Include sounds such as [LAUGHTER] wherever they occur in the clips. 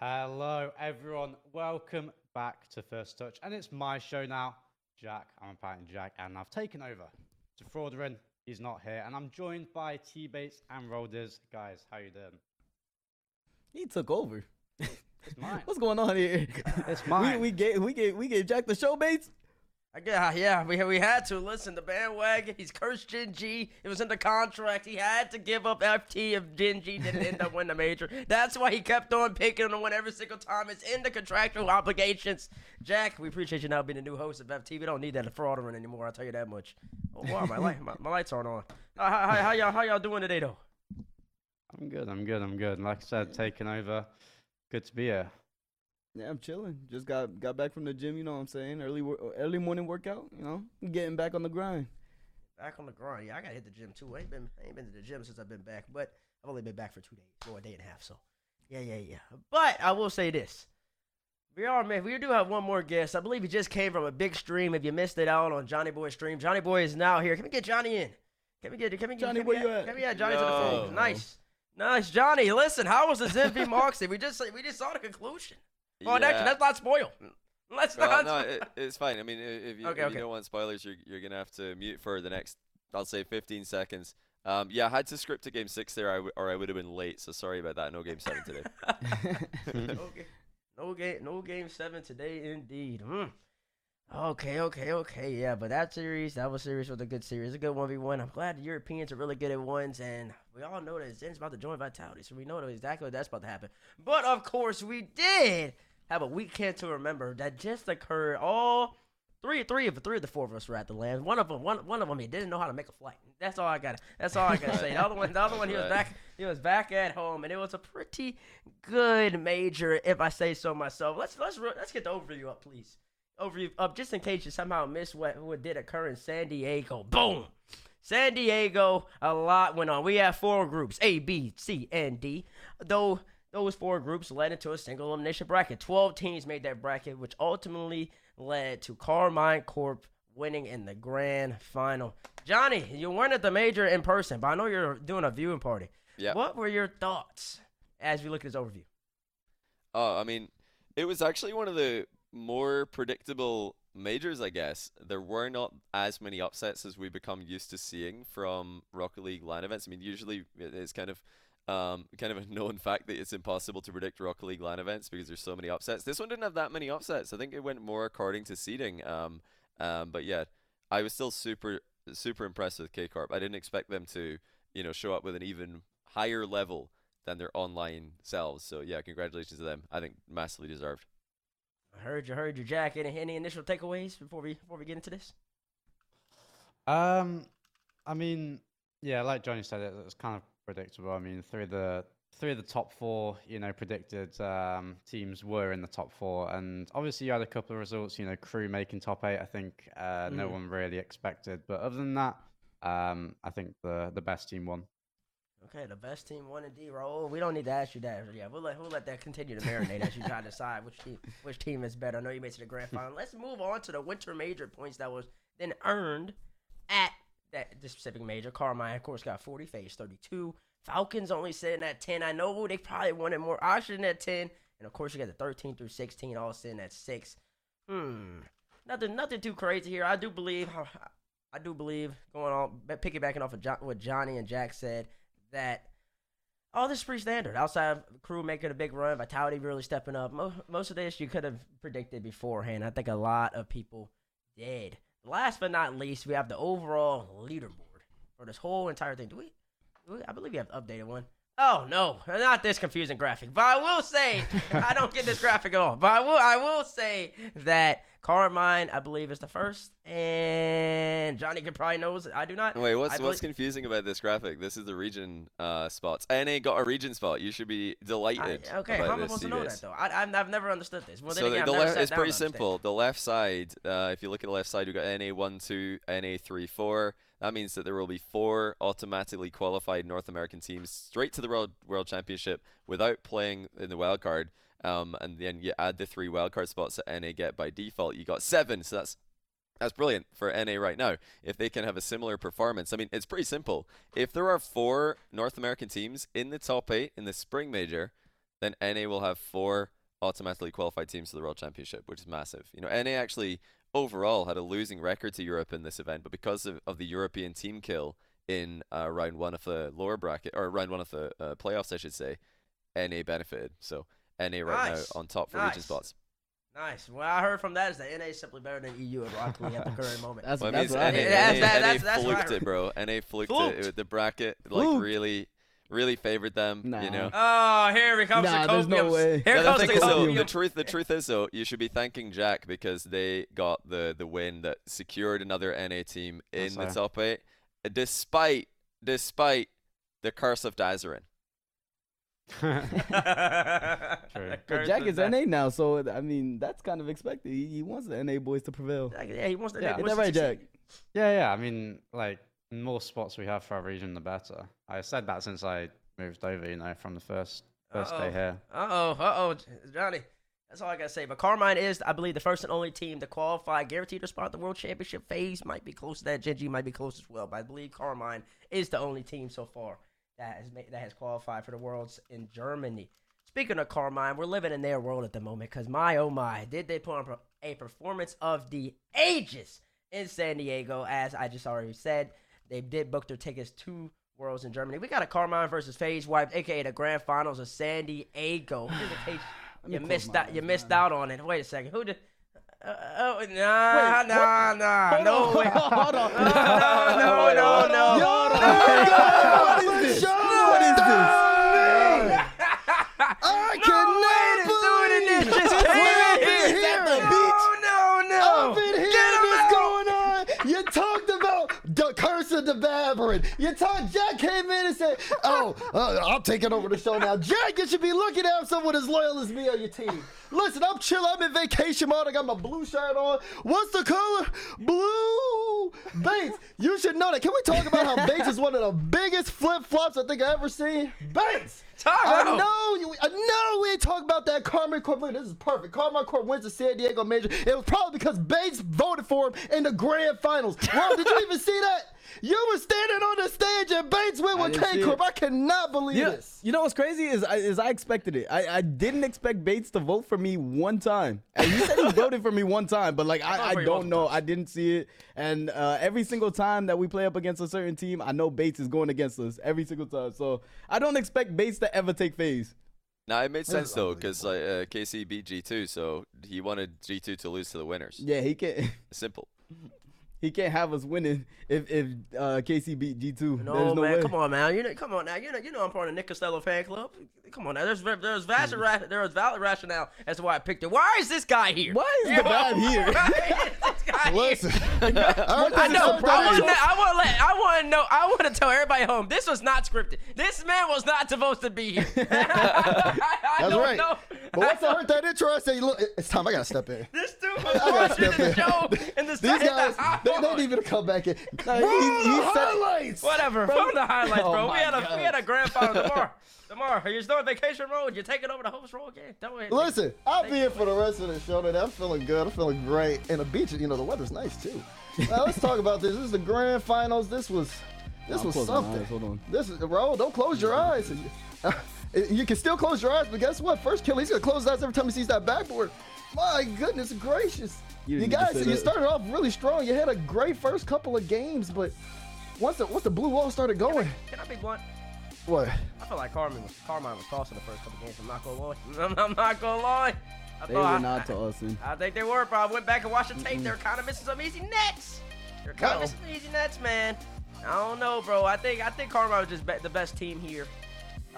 Hello, everyone. Welcome back to First Touch, and it's my show now. Jack, I'm apparently Jack, and I've taken over. To Fraudrin, he's not here, and I'm joined by T Bates and Rolders. Guys, how you doing? He took over. It's mine. [LAUGHS] What's going on here? It's mine. we gave we gave we gave Jack the show baits. Guess, yeah, we we had to listen. The bandwagon. He's cursed Gen G. It was in the contract. He had to give up FT if Gen didn't end up winning the major. That's why he kept on picking him to win every single time. It's in the contractual obligations. Jack, we appreciate you now being the new host of FT. We don't need that fraudulent anymore. I'll tell you that much. Oh wow, my light, my, my lights aren't on. Uh, how, how y'all how y'all doing today though? I'm good, I'm good, I'm good. Like I said, taking over. Good to be here. Yeah, I'm chilling. Just got got back from the gym. You know what I'm saying? Early early morning workout. You know, getting back on the grind. Back on the grind. Yeah, I gotta hit the gym too. I ain't been I ain't been to the gym since I've been back, but I've only been back for two days, or a day and a half. So, yeah, yeah, yeah. But I will say this: we are man. We do have one more guest. I believe he just came from a big stream. If you missed it out on Johnny Boy's stream, Johnny Boy is now here. Can we get Johnny in? Can we get? Can we get? Johnny, can where we you at? Can we get Johnny to the phone? Nice, nice, Johnny. Listen, how was the Zenby Moxie? [LAUGHS] We just we just saw the conclusion. Oh, actually, Yeah. let's not spoil. Let's Well, not. no, spoil. it, it's fine. I mean, if you, Okay, if okay. you don't want spoilers, you're, you're gonna have to mute for the next, I'll say, 15 seconds. Um, yeah, I had to script a game six there, I w- or I would have been late. So sorry about that. No game seven today. okay. [LAUGHS] No game, no game seven today, indeed. Mm. Okay, okay, okay, yeah. But that series, that was series was a good series, a good one v one. I'm glad the Europeans are really good at ones, and we all know that Zen's about to join Vitality, so we know exactly what that's about to happen. But of course, we did have a weekend to remember that just occurred. All three, three of three of the four of us were at the land. One of them, one, one of them, he didn't know how to make a flight. That's all I got. That's all I gotta say. The other one, the other one, he was back. He was back at home, and it was a pretty good major, if I say so myself. Let's let's let's get the overview up, please. Overview up, just in case you somehow missed what what did occur in San Diego. Boom. San Diego, a lot went on. We have four groups: A, B, C, and D. Though those four groups led into a single elimination bracket. Twelve teams made that bracket, which ultimately led to Karmine Corp winning in the grand final. Johnny, you weren't at the major in person, but I know you're doing a viewing party. Yeah. What were your thoughts as we look at this overview? Oh, I mean, it was actually one of the more predictable majors, I guess. There were not as many upsets as we become used to seeing from Rocket League LAN events. I mean, usually it's kind of um, kind of a known fact that it's impossible to predict Rocket League LAN events because there's so many upsets. This one didn't have that many upsets. I think it went more according to seeding. Um, um, but yeah, I was still super super impressed with K Corp. I didn't expect them to, you know, show up with an even higher level than their online selves. So yeah, congratulations to them. I think massively deserved. I heard you heard your Jack. Any, any initial takeaways before we before we get into this? Um, I mean, yeah, like Johnny said, it, was kind of predictable. I mean, three of the three of the top four, you know, predicted um, teams were in the top four, and obviously you had a couple of results. You know, Crew making top eight. I think uh, no Mm. one really expected, but other than that, um, I think the the best team won. Okay, the best team won indeed. Roll. We don't need to ask you that. Yeah, we'll let we'll let that continue to marinate as you try to decide which team which team is better. I know you made it to the grand [LAUGHS] final. Let's move on to the winter major points that was then earned at that this specific major. Karmine, of course, got 40, FaZe 32. Falcons only sitting at 10. I know they probably wanted more oxygen at 10. And of course, you got the 13 through 16 all sitting at 6. Hmm. Nothing nothing too crazy here. I do believe I do believe going on piggybacking off of John, what Johnny and Jack said that all this is pretty standard. Outside of crew making a big run, Vitality really stepping up. Most of this you could have predicted beforehand. I think a lot of people did. Last but not least, we have the overall leaderboard for this whole entire thing. Do we? Do we I believe we have updated one. Oh no, not this confusing graphic. But I will say [LAUGHS] I don't get this graphic at all. But I will I will say that Karmine, I believe, is the first, and Johnny could probably knows. I do not. Wait, what's I what's believe- confusing about this graphic? This is the region uh, spots. NA got a region spot. You should be I, delighted. okay, how am I supposed to know that though? I, I've, I've never understood this. Well, so again, the, the left, it's pretty simple. The left side, uh, if you look at the left side, we've got NA one two, NA three four. That means that there will be four automatically qualified North American teams straight to the World World Championship without playing in the wild card. Um, and then you add the three wildcard spots that NA get by default. You got seven, so that's that's brilliant for NA right now. If they can have a similar performance, I mean, it's pretty simple. If there are four North American teams in the top eight in the spring major, then NA will have four automatically qualified teams to the World Championship, which is massive. You know, NA actually overall had a losing record to Europe in this event, but because of, of the European team kill in uh, round one of the lower bracket or round one of the uh, playoffs, I should say, NA benefited. So NA right Nice. now on top for region spots. Nice. What I heard from that is that NA is simply better than EU and Rocket League at the current [LAUGHS] moment. That's, Well, I that's mean, what I NA, Yeah, heard. that's- NA, that- NA that's- that's what I fluked it, bro. NA fluked, Fluked. it. it. The bracket like Fluked. really, really favored them. You know. Oh, here he comes Nah, the there's no way. Here Yeah, the comes thing the is though, copium. the truth, the truth is though, you should be thanking Jack because they got the the win that secured another NA team in the top eight, despite despite the curse of Dazarin. [LAUGHS] But Jack is NA now, so I mean that's kind of expected. He, he wants the NA boys to prevail. Yeah, he wants to. Yeah. he Is that right, Jack? Yeah, yeah. I mean, like, the more spots we have for our region, the better. I said that since I moved over, you know, from the first first Uh-oh. day here. Uh oh, uh oh, Johnny. That's all I gotta say. But Karmine is, I believe, the first and only team to qualify, guaranteed to spot the World Championship phase. Might be close to that. Gen G might be close as well. But I believe Karmine is the only team so far that has made, that has qualified for the Worlds in Germany. Speaking of Karmine, we're living in their world at the moment. Cause my oh my, did they put on a performance of the ages in San Diego? As I just already said, they did book their tickets to Worlds in Germany. We got a Karmine versus FaZe Wipe, aka the Grand Finals of San Diego. [SIGHS] Just in case Let me you missed out, you missed out on it. Wait a second, who did? Uh, oh nah, Wait, nah, nah, Hold no on, way. [LAUGHS] hold on. No, [LAUGHS] no, no, no, Yo, what is this? What is this? The Babarin. You talked. Jack came in and said, "Oh, uh, I'm taking over the show now." Jack, you should be looking to have someone as loyal as me on your team. Listen, I'm chill. I'm in vacation mode. I got my blue shirt on. What's the color? Blue. Bates, you should know that. Can we talk about how Bates is one of the biggest flip flops I think I ever seen? Bates. Talk I know you. I know we ain't talking about that Karmine Corp. This is perfect. Karmine Corp wins the San Diego Major. It was probably because Bates voted for him in the grand finals. Wow, did you even see that? You were standing on the stage and Bates went with didn't K Corp. I cannot believe You, this. you know what's crazy is I, is I expected it. I, I didn't expect Bates to vote for me one time. And he said he [LAUGHS] voted for me one time, but like voted I, I don't know. times. I didn't see it. And uh, every single time that we play up against a certain team, I know Bates is going against us every single time. So I don't expect Bates to ever take FaZe. Now it made sense though, because like, uh, KC beat G2, so he wanted G2 to lose to the winners. Yeah, he can't. Simple. [LAUGHS] He can't have us winning if if uh, KC beat G two. No, There's no man, way. come on, man. You know, come on now. You know, you know, I'm part of the Nick Costello fan club. Come on now. There's there's vast ra- there's valid rationale as to why I picked it. Why is this guy here? Why is the guy here? This guy Listen, here? I I know. I want to. I want to let. I want to know. I want to tell everybody at home. This was not scripted. This man was not supposed to be here. I, [LAUGHS] [LAUGHS] I That's don't right. know. But once I heard that intro, I said, "Look, it's time. I gotta step in." This dude [LAUGHS] was I watching step the in. show in the These guys, they, they house. need me to come back in. he- Roll he the said- highlights. Whatever. From the highlights, Oh bro. we had a God. we had a grand final [LAUGHS] tomorrow. Tomorrow, you're you still on vacation mode. You're taking over the host role again. Don't worry. Listen, I'll be here for the rest of the show today. I'm feeling good. I'm feeling great. And the beach, you know, the weather's nice too. Now let's talk about this. This is the grand finals. This was, this I'm was something. eyes. Hold on. This is, bro. Don't close your eyes. [LAUGHS] You can still close your eyes, but guess what? First kill, he's gonna close his eyes every time he sees that backboard. My goodness gracious! You You, didn't need to guys, you that. started off really strong. You had a great first couple of games, but once the once the blue wall started going, Can I be blunt? what? I feel like Karmine was Karmine was tossing the first couple games. I'm not gonna lie. I'm, [LAUGHS] I'm not gonna lie. I They were I- not I, tossing. I think they were, bro. I went back and watched the tape. They're kind of missing some easy nets. They're kind of missing some easy nets, man. I don't know, bro. I think I think Karmine was just be- the best team here.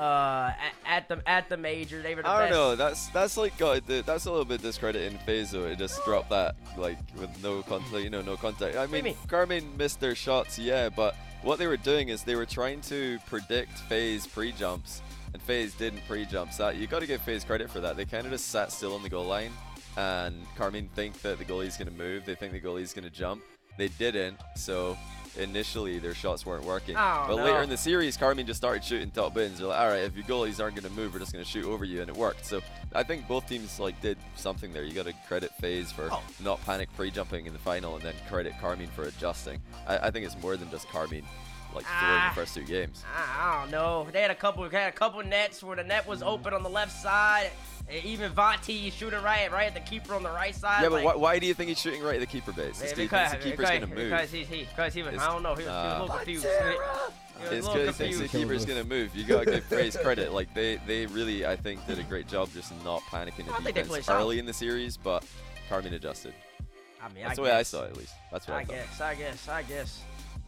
Uh, at, at the at the major, they were the I don't best. know. That's that's like got that's a little bit discrediting though. It just dropped that like with no contact, you know, no contact. I mean, mean? Karmine missed their shots, yeah, but what they were doing is they were trying to predict FaZe pre jumps, and FaZe didn't pre jump. So you got to give FaZe credit for that. They kind of just sat still on the goal line, and Karmine think that the goalie's gonna move. They think the goalie's gonna jump. They didn't, so. Initially, their shots weren't working, Oh, but no. later in the series, Karmine just started shooting top bins. They're like, all right, if your goalies aren't going to move, we're just going to shoot over you, and it worked. So I think both teams like did something there. You got to credit FaZe for Oh. not panic pre-jumping in the final, and then credit Karmine for adjusting. I, I think it's more than just Karmine. like Ah. the first two games. I, I don't know. They had a couple. They had a couple nets where the net was open on the left side. And Even Vati shooting right, right at the keeper on the right side. Yeah, but like, why, why do you think he's shooting right at the keeper base? Yeah, This dude because, the keeper's because, gonna move. because he, he, because he was, It's- I don't know, he was, he was a little confused. He was, he was It's a little because he thinks the keeper's gonna move. You gotta give praise credit. Like they, they really, I think, did a great job just not panicking the think they played defense early in the series, but Karmine adjusted. I mean, That's I the way I saw it, at least. That's what I, I thought. guess, I guess, I guess.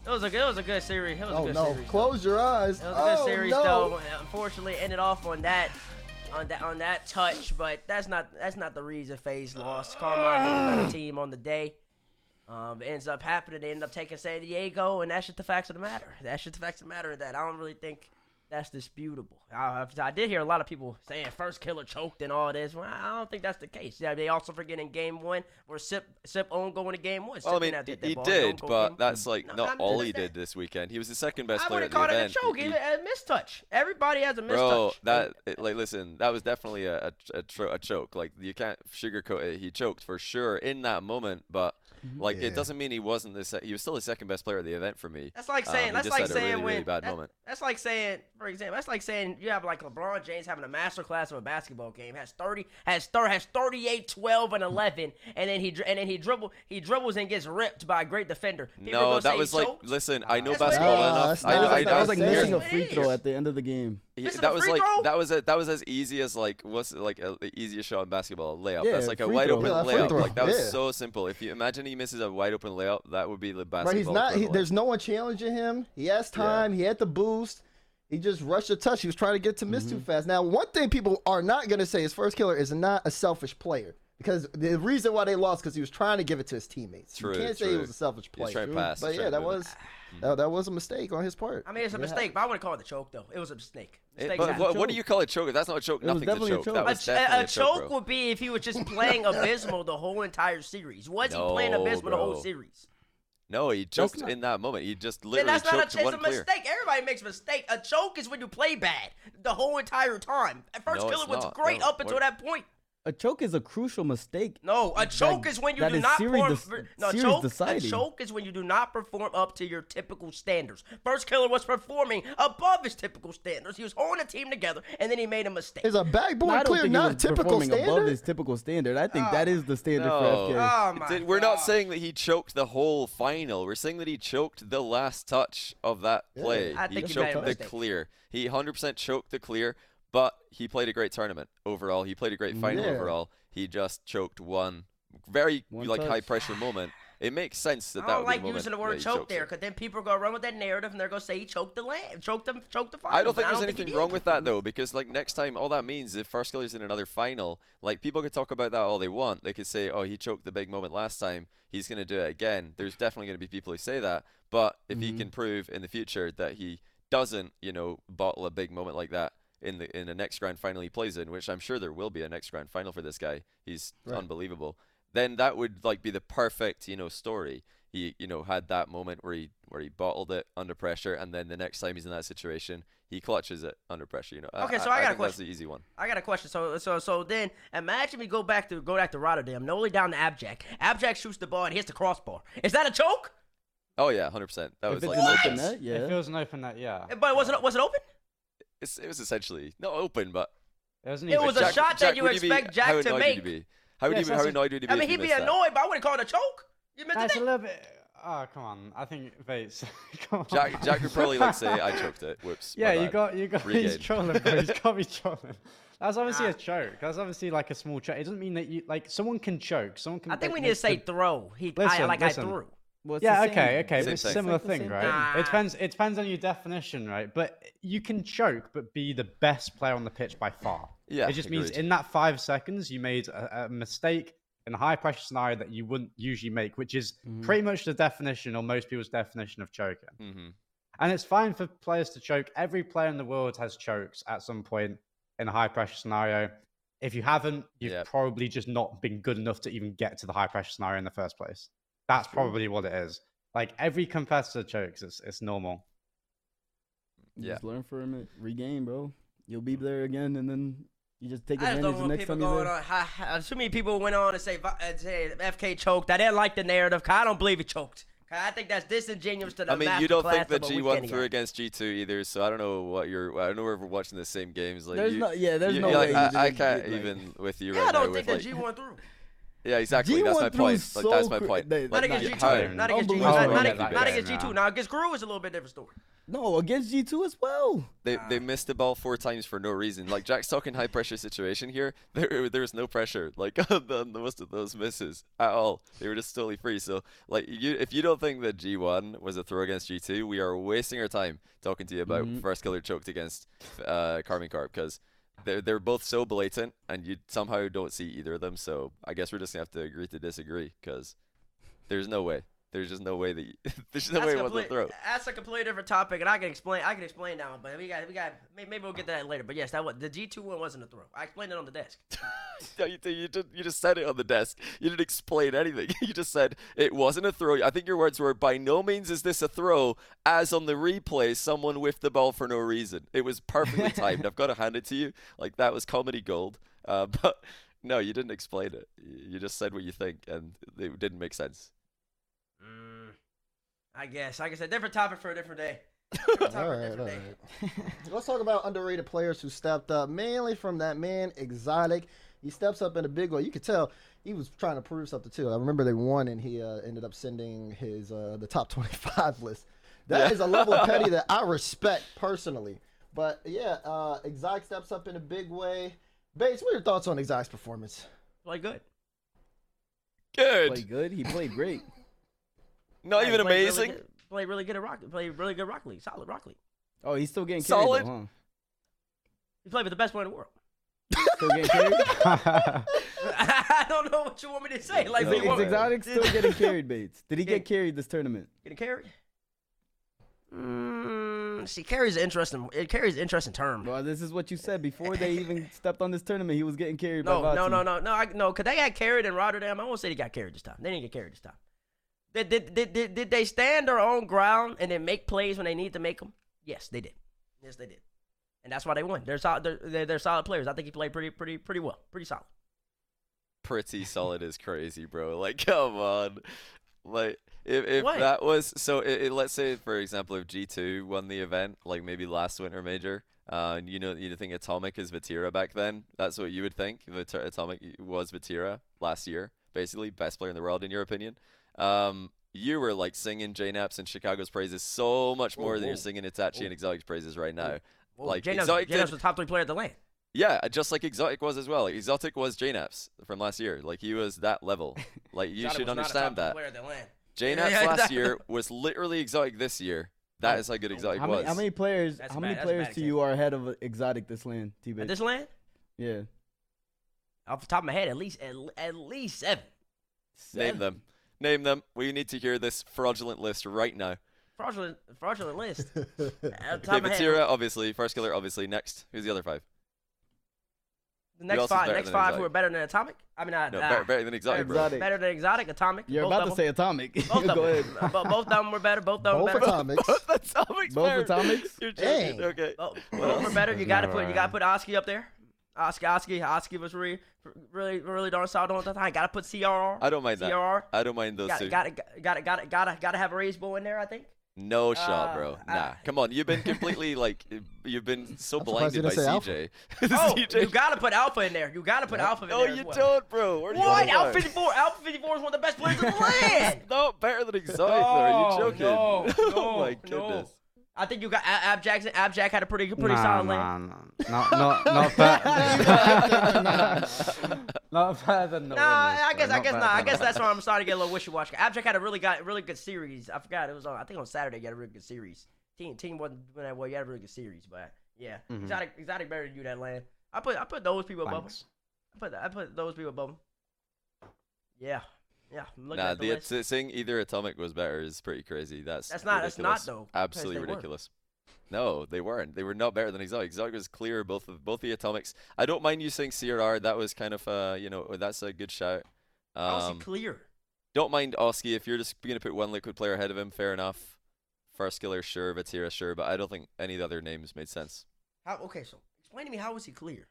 It was a good, it was a good series. It was a Oh good no! series. Close your eyes. It was a good oh, series no. though. Unfortunately, ended off on that, on that, on that touch. But that's not that's not the reason FaZe lost. Karmine was a better team on the day. Um, ends up happening. They end up taking San Diego, and that's just the facts of the matter. That's just the facts of the matter. That I don't really think that's disputable. I, I did hear a lot of people saying first killer choked and all this. Well, I don't think that's the case. Yeah, they also forget in game one where Sip Sip owned going to game one. Well, I mean, didn't have to he, he did, but game- that's like No, not all he did this weekend. He was the second best I player at the call it a choke. he- a mistouch. Everybody has a mistouch. Bro, that it, like listen, that was definitely a a, a, tro- a choke. Like you can't sugarcoat it. He choked for sure in that moment, but like Yeah. it doesn't mean he wasn't the. Se- he was still the second best player at the event for me. That's like Um, saying. he that's like had a saying really, when. really bad that- moment. That's like saying, for example, that's like saying you have like LeBron James having a master class of a basketball game, has thirty, has thir- has 38, 12, and eleven, and then he dri- and then he dribble he dribbles and gets ripped by a great defender. People No, that was like choked. listen. I know That's basketball enough. that's I, not know- I, that was like missing a free throw at the end of the game. He- Missing a that was like throw? that was a, that was as easy as like what's like a, the easiest shot in basketball a layup. Yeah, That's like a wide throw. open Yeah, layup. Like that was yeah. so simple. If you imagine he misses a wide open layup, that would be the basketball. Right, he's not. He, there's no one challenging him. He has time. He had the boost. He just rushed a touch. He was trying to get to miss Mm-hmm. too fast. Now, one thing people are not going to say is First Killer is not a selfish player because the reason why they lost because he was trying to give it to his teammates. True, you can't say he was a selfish He was player. trying to pass, But was yeah, to that move it. was Mm-hmm. that, that was a mistake on his part. I mean, it's a Yeah. mistake, but I wouldn't call it a choke though. It was a mistake. It- but happen. what, what do you call a choke? That's not a choke. It was Nothing's a definitely a choke. choke. That A, was ch- definitely a a choke, choke bro. would be if he was just playing [LAUGHS] abysmal the whole entire series. Was he playing No, abysmal the whole bro. series? No, he choked not- in that moment. He just Then literally that's not choked a, it's one a clear. mistake. Everybody makes a mistake. A choke is when you play bad the whole entire time. At first, No, Killer it's was not. great No. up until What- that point. A choke is a crucial mistake. No, a choke is when you do not perform. dec- no, a series choke. A deciding. choke is when you do not perform up to your typical standards. First Killer was performing above his typical standards. He was holding a team together, and then he made a mistake. Is a No, I backboard don't clear not a typical performing above his typical standard. I think ah, that is the standard No. for FK. Oh ah, my Did- we're not saying that he choked the whole final. We're saying that he choked the last touch of that play. I he think he choked made a the mistake. clear. He 100% choked the clear, but he played a great tournament overall. He played a great final Yeah. overall. He just choked one very One like touch. high pressure moment. It makes sense that I don't would like be the using the word choke there, because then people are gonna run with that narrative and they're gonna say he choked the land, choked them, choked the final. I don't think there's he anything did. wrong with that though, because like next time, all that means if First Killer's in another final, like people could talk about that all they want. They could say, "Oh, he choked the big moment last time. He's gonna do it again." There's definitely gonna be people who say that, but if he mm-hmm. can prove in the future that he doesn't, you know, bottle a big moment like that in the in the next grand final he plays in, which I'm sure there will be a next grand final for this guy. He's Right. unbelievable. Then that would like be the perfect, you know, story. He, you know, had that moment where he where he bottled it under pressure, and then the next time he's in that situation, he clutches it under pressure. You know. Okay, so I got a think that's the easy one. I got a question. So, so, so then imagine we go back to go back to Rotterdam, Noli down the Abjack. Abjack shoots the ball and hits the crossbar. Is that a choke? Oh yeah, hundred percent. That If was like an open net, yeah. If it was an open net, yeah. But was it was it open? It's, it was essentially not open, but It was an It easy was a shot. shot that you would be- expect Jack how to annoyed make. Would you be? How would Yes, you be? How that's a- annoyed would he be? I mean, he'd be missed that? annoyed, but I wouldn't call it a choke. You meant That's to a little bit. Oh come on! I think Vates. [LAUGHS] come on. Jack, Jack would probably like say, "I choked it." Whoops. Yeah, you got you got. He's Regain. trolling, bro. He's [LAUGHS] got me trolling. That's obviously Ah. a choke. That's obviously like a small choke. It doesn't mean that you like someone can choke. Someone can. I think like, we need to say throw. He, I, like listen. I threw. Well, Yeah, okay, okay. Same It's a similar It's thing, right? thing. It depends. It depends on your definition, right? But you can choke, but be the best player on the pitch by far. Yeah, It just means in that five seconds you made a, a mistake in a high pressure scenario that you wouldn't usually make, which is Mhm. pretty much the definition or most people's definition of choking. hmm And it's fine for players to choke. Every player in the world has chokes at some point in a high pressure scenario. If you haven't, you've Yep. probably just not been good enough to even get to the high pressure scenario in the first place. That's probably what it is. Like every competitor chokes. It's it's normal. Yeah. Just learn from it, regain, bro. You'll be there again, and then you just take I just advantage don't the want next people time you're going there. on. Ha, ha, too many people went on to say, uh, say FK choked. I didn't like the narrative. 'cause I don't believe he choked. I think that's disingenuous to the I mean, you don't think that of a G1 weekend threw game. against G2 either, so I don't know what you're. I don't know if we're watching the same games. Like There's you, no- yeah, there's you- no way you I, I can't get, like- even with you Yeah, right I don't now. think with, that like, G1 through. Yeah, exactly. That's G1 my threw point. so Like that's my cra- point. they- Like, Not Like, against you- G2. how- Not against G2. Unbelievable. Not, not, ag- yeah, not that against game, G2. yeah. Now against Gru is a little bit different story. No, against G2 as well. They they missed the ball four times for no reason. Like Jack's talking high pressure situation here. [LAUGHS] There there was no pressure like [LAUGHS] on the, on the most of those misses at all. They were just totally free. So like you if you don't think that G1 was a throw against G2, we are wasting our time talking to you about Mhm. first killer choked against uh Karmine Corp because they're they're both so blatant and you somehow don't see either of them. So I guess we're just gonna have to agree to disagree because there's no way. There's just no way that you, [LAUGHS] there's no That's, way a it wasn't a throw. that's a completely different topic, and I can explain. I can explain now, but we got, we got. may- Maybe we'll get to that later. But yes, that was the G two one wasn't a throw. I explained it on the desk. [LAUGHS] No, you, you, just, you just said it on the desk. You didn't explain anything. [LAUGHS] You just said it wasn't a throw. I think your words were, by no means is this a throw, as on the replay, someone whiffed the ball for no reason. It was perfectly timed. I've got to hand it to you. Like, that was comedy gold. Uh, but no, you didn't explain it. You just said what you think, and it didn't make sense. Mm, I guess. Like I said, different topic for a different day. [LAUGHS] Different topic All for a right, different day. Let's talk about underrated players who stepped up, mainly from that man Exotic. He steps up in a big way. You could tell he was trying to prove something too. I remember they won, and he uh, ended up sending his uh, the top [LAUGHS] twenty-five list. That is Yeah. a level of petty [LAUGHS] that I respect personally. But yeah, uh, Exotic steps up in a big way. Bates, what are your thoughts on Exotic's performance? Play good. Good. Played good. He played great. Not even played really amazing. good- Played really good at Rock. Played really good Rock League. Solid Rock League. Oh, he's still getting carried, Solid. though, huh? He played with the best player in the world. Still getting carried. [LAUGHS] [LAUGHS] I don't know what you want me to say. Like, Is, is Exotic still getting carried, Bates? Did he Yeah. get carried this tournament? Getting carried? Mm, see, carries an interesting. It carries an interesting term. Well, this is what you said before they even [LAUGHS] stepped on this tournament. He was getting carried No, by no, no, no, no, I, no. Cause they got carried in Rotterdam. I won't say they got carried this time. They didn't get carried this time. Did, did, did, did, did they stand their own ground and then make plays when they need to make them? Yes, they did. Yes, they did. And that's why they won. They're solid. They're, they're, they're solid players. I think he played pretty, pretty, pretty well. Pretty solid. pretty solid is crazy, bro. Like, come on. Like, if, if What? that was so, it, it, let's say for example, if G two won the event, like maybe last winter major, uh, you know you think Atomic is Vatira back then. That's what you would think. Atomic was Vatira last year, basically best player in the world in your opinion. Um, you were like singing JKnaps and Chicago's praises so much Whoa, more than whoa. you're singing Itachi Whoa. and Exotic's praises right now. Well, Like, J-Nubs, Exotic J-Nubs did- was the top three player at the land. Yeah, just like Exotic was as well. Like, Exotic was JKnaps from last year. Like he was that level. [LAUGHS] Like you should was not a top understand that. player at the land. JKnaps Yeah, last exactly. year [LAUGHS] was literally Exotic this year. That is how good Exotic How was. many, how many players? That's how many that's a players bad to you are ahead of Exotic this land, T At this land, Yeah. off the top of my head, at least at, at least seven. Name them. Name them. We need to hear this fraudulent list right now. Fraudulent, fraudulent list. [LAUGHS] At Okay, of my head, Vatira, obviously. First killer, obviously. Next. Who's the other five? The next five, next five Exotic? who are better than Atomic. I mean, uh, No, uh, better, better than Exotic, bro. Exotic. better than Exotic, Atomic. You're both about of to say Atomic. Both of [LAUGHS] Go ahead. them. Bo- both of them were better. Both of them Both better. atomics. [LAUGHS] Both Atomics Both better. Atomics? You're joking. Dang. Okay. Both, both were better. You gotta no put you gotta put Oski up there. Oski, Oski, Oski was really, really, really darn solid on the time. Gotta put CRR. I don't mind that. CRR. I don't mind those Gotta, two. gotta, gotta, gotta, gotta, gotta have a raise bowl in there. I think. No shot, Uh, bro. Nah. uh, Come on. You've been completely [LAUGHS] like you've been so I'm blinded by didn't CJ. [LAUGHS] Oh, CJ. you gotta put Alpha in there. You gotta put Alpha in No, there. you as well. don't, bro. Where do What? Alpha 54. Alpha 54 is one of the best players in the [LAUGHS] land. no, better than Exotic, though. Are you joking? no, oh no, my no. Goodness. I think you got A- Ab Jackson. Ab Jack had a pretty, pretty nah, solid nah, lane. nah. Not, not, not [LAUGHS] better. [LAUGHS] not better than the Nah, I guess, I guess not. I guess that's why I'm starting to get a little wishy-washy. Abject had a really got really good series. I forgot it was on. I think on Saturday he had a really good series. Team team wasn't doing that well. You had a really good series, but yeah, Mhm. exotic exotic better than you that land. I put I put those people above him. I put I put those people above him. Yeah, yeah. I'm looking Nah, at the the, list. saying either Atomic was better is pretty crazy. That's That's not- that's not, though, Absolutely they ridiculous. No, they weren't. They were not better than Exotic. Exotic was clear both of both the Atomics. I don't mind you saying CRR. That was kind of uh, you know, that's a good shout. How is he Um, clear? don't mind Oski if you're just gonna put one liquid player ahead of him. Fair enough. First killer, sure. Vatira, sure. But I don't think any of the other names made sense. How? Okay, so explain to me how was he clear?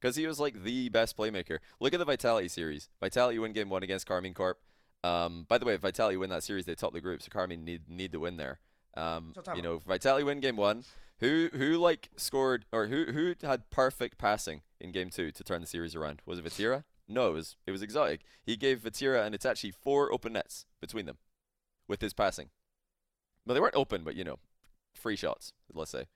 Because he was like the best playmaker. Look at the Vitality series. Vitality win game one against Karmine Corp. Um, by the way, if Vitality win that series, they top the group, so Karmine need need to win there. Um, you know, Vitality win game one. Who who like scored or who who had perfect passing in game two to turn the series around? Was it Vatira? No, it was it was Exotic. He gave Vatira and it's actually four open nets between them with his passing. Well, they weren't open, but you know, free shots. Let's say.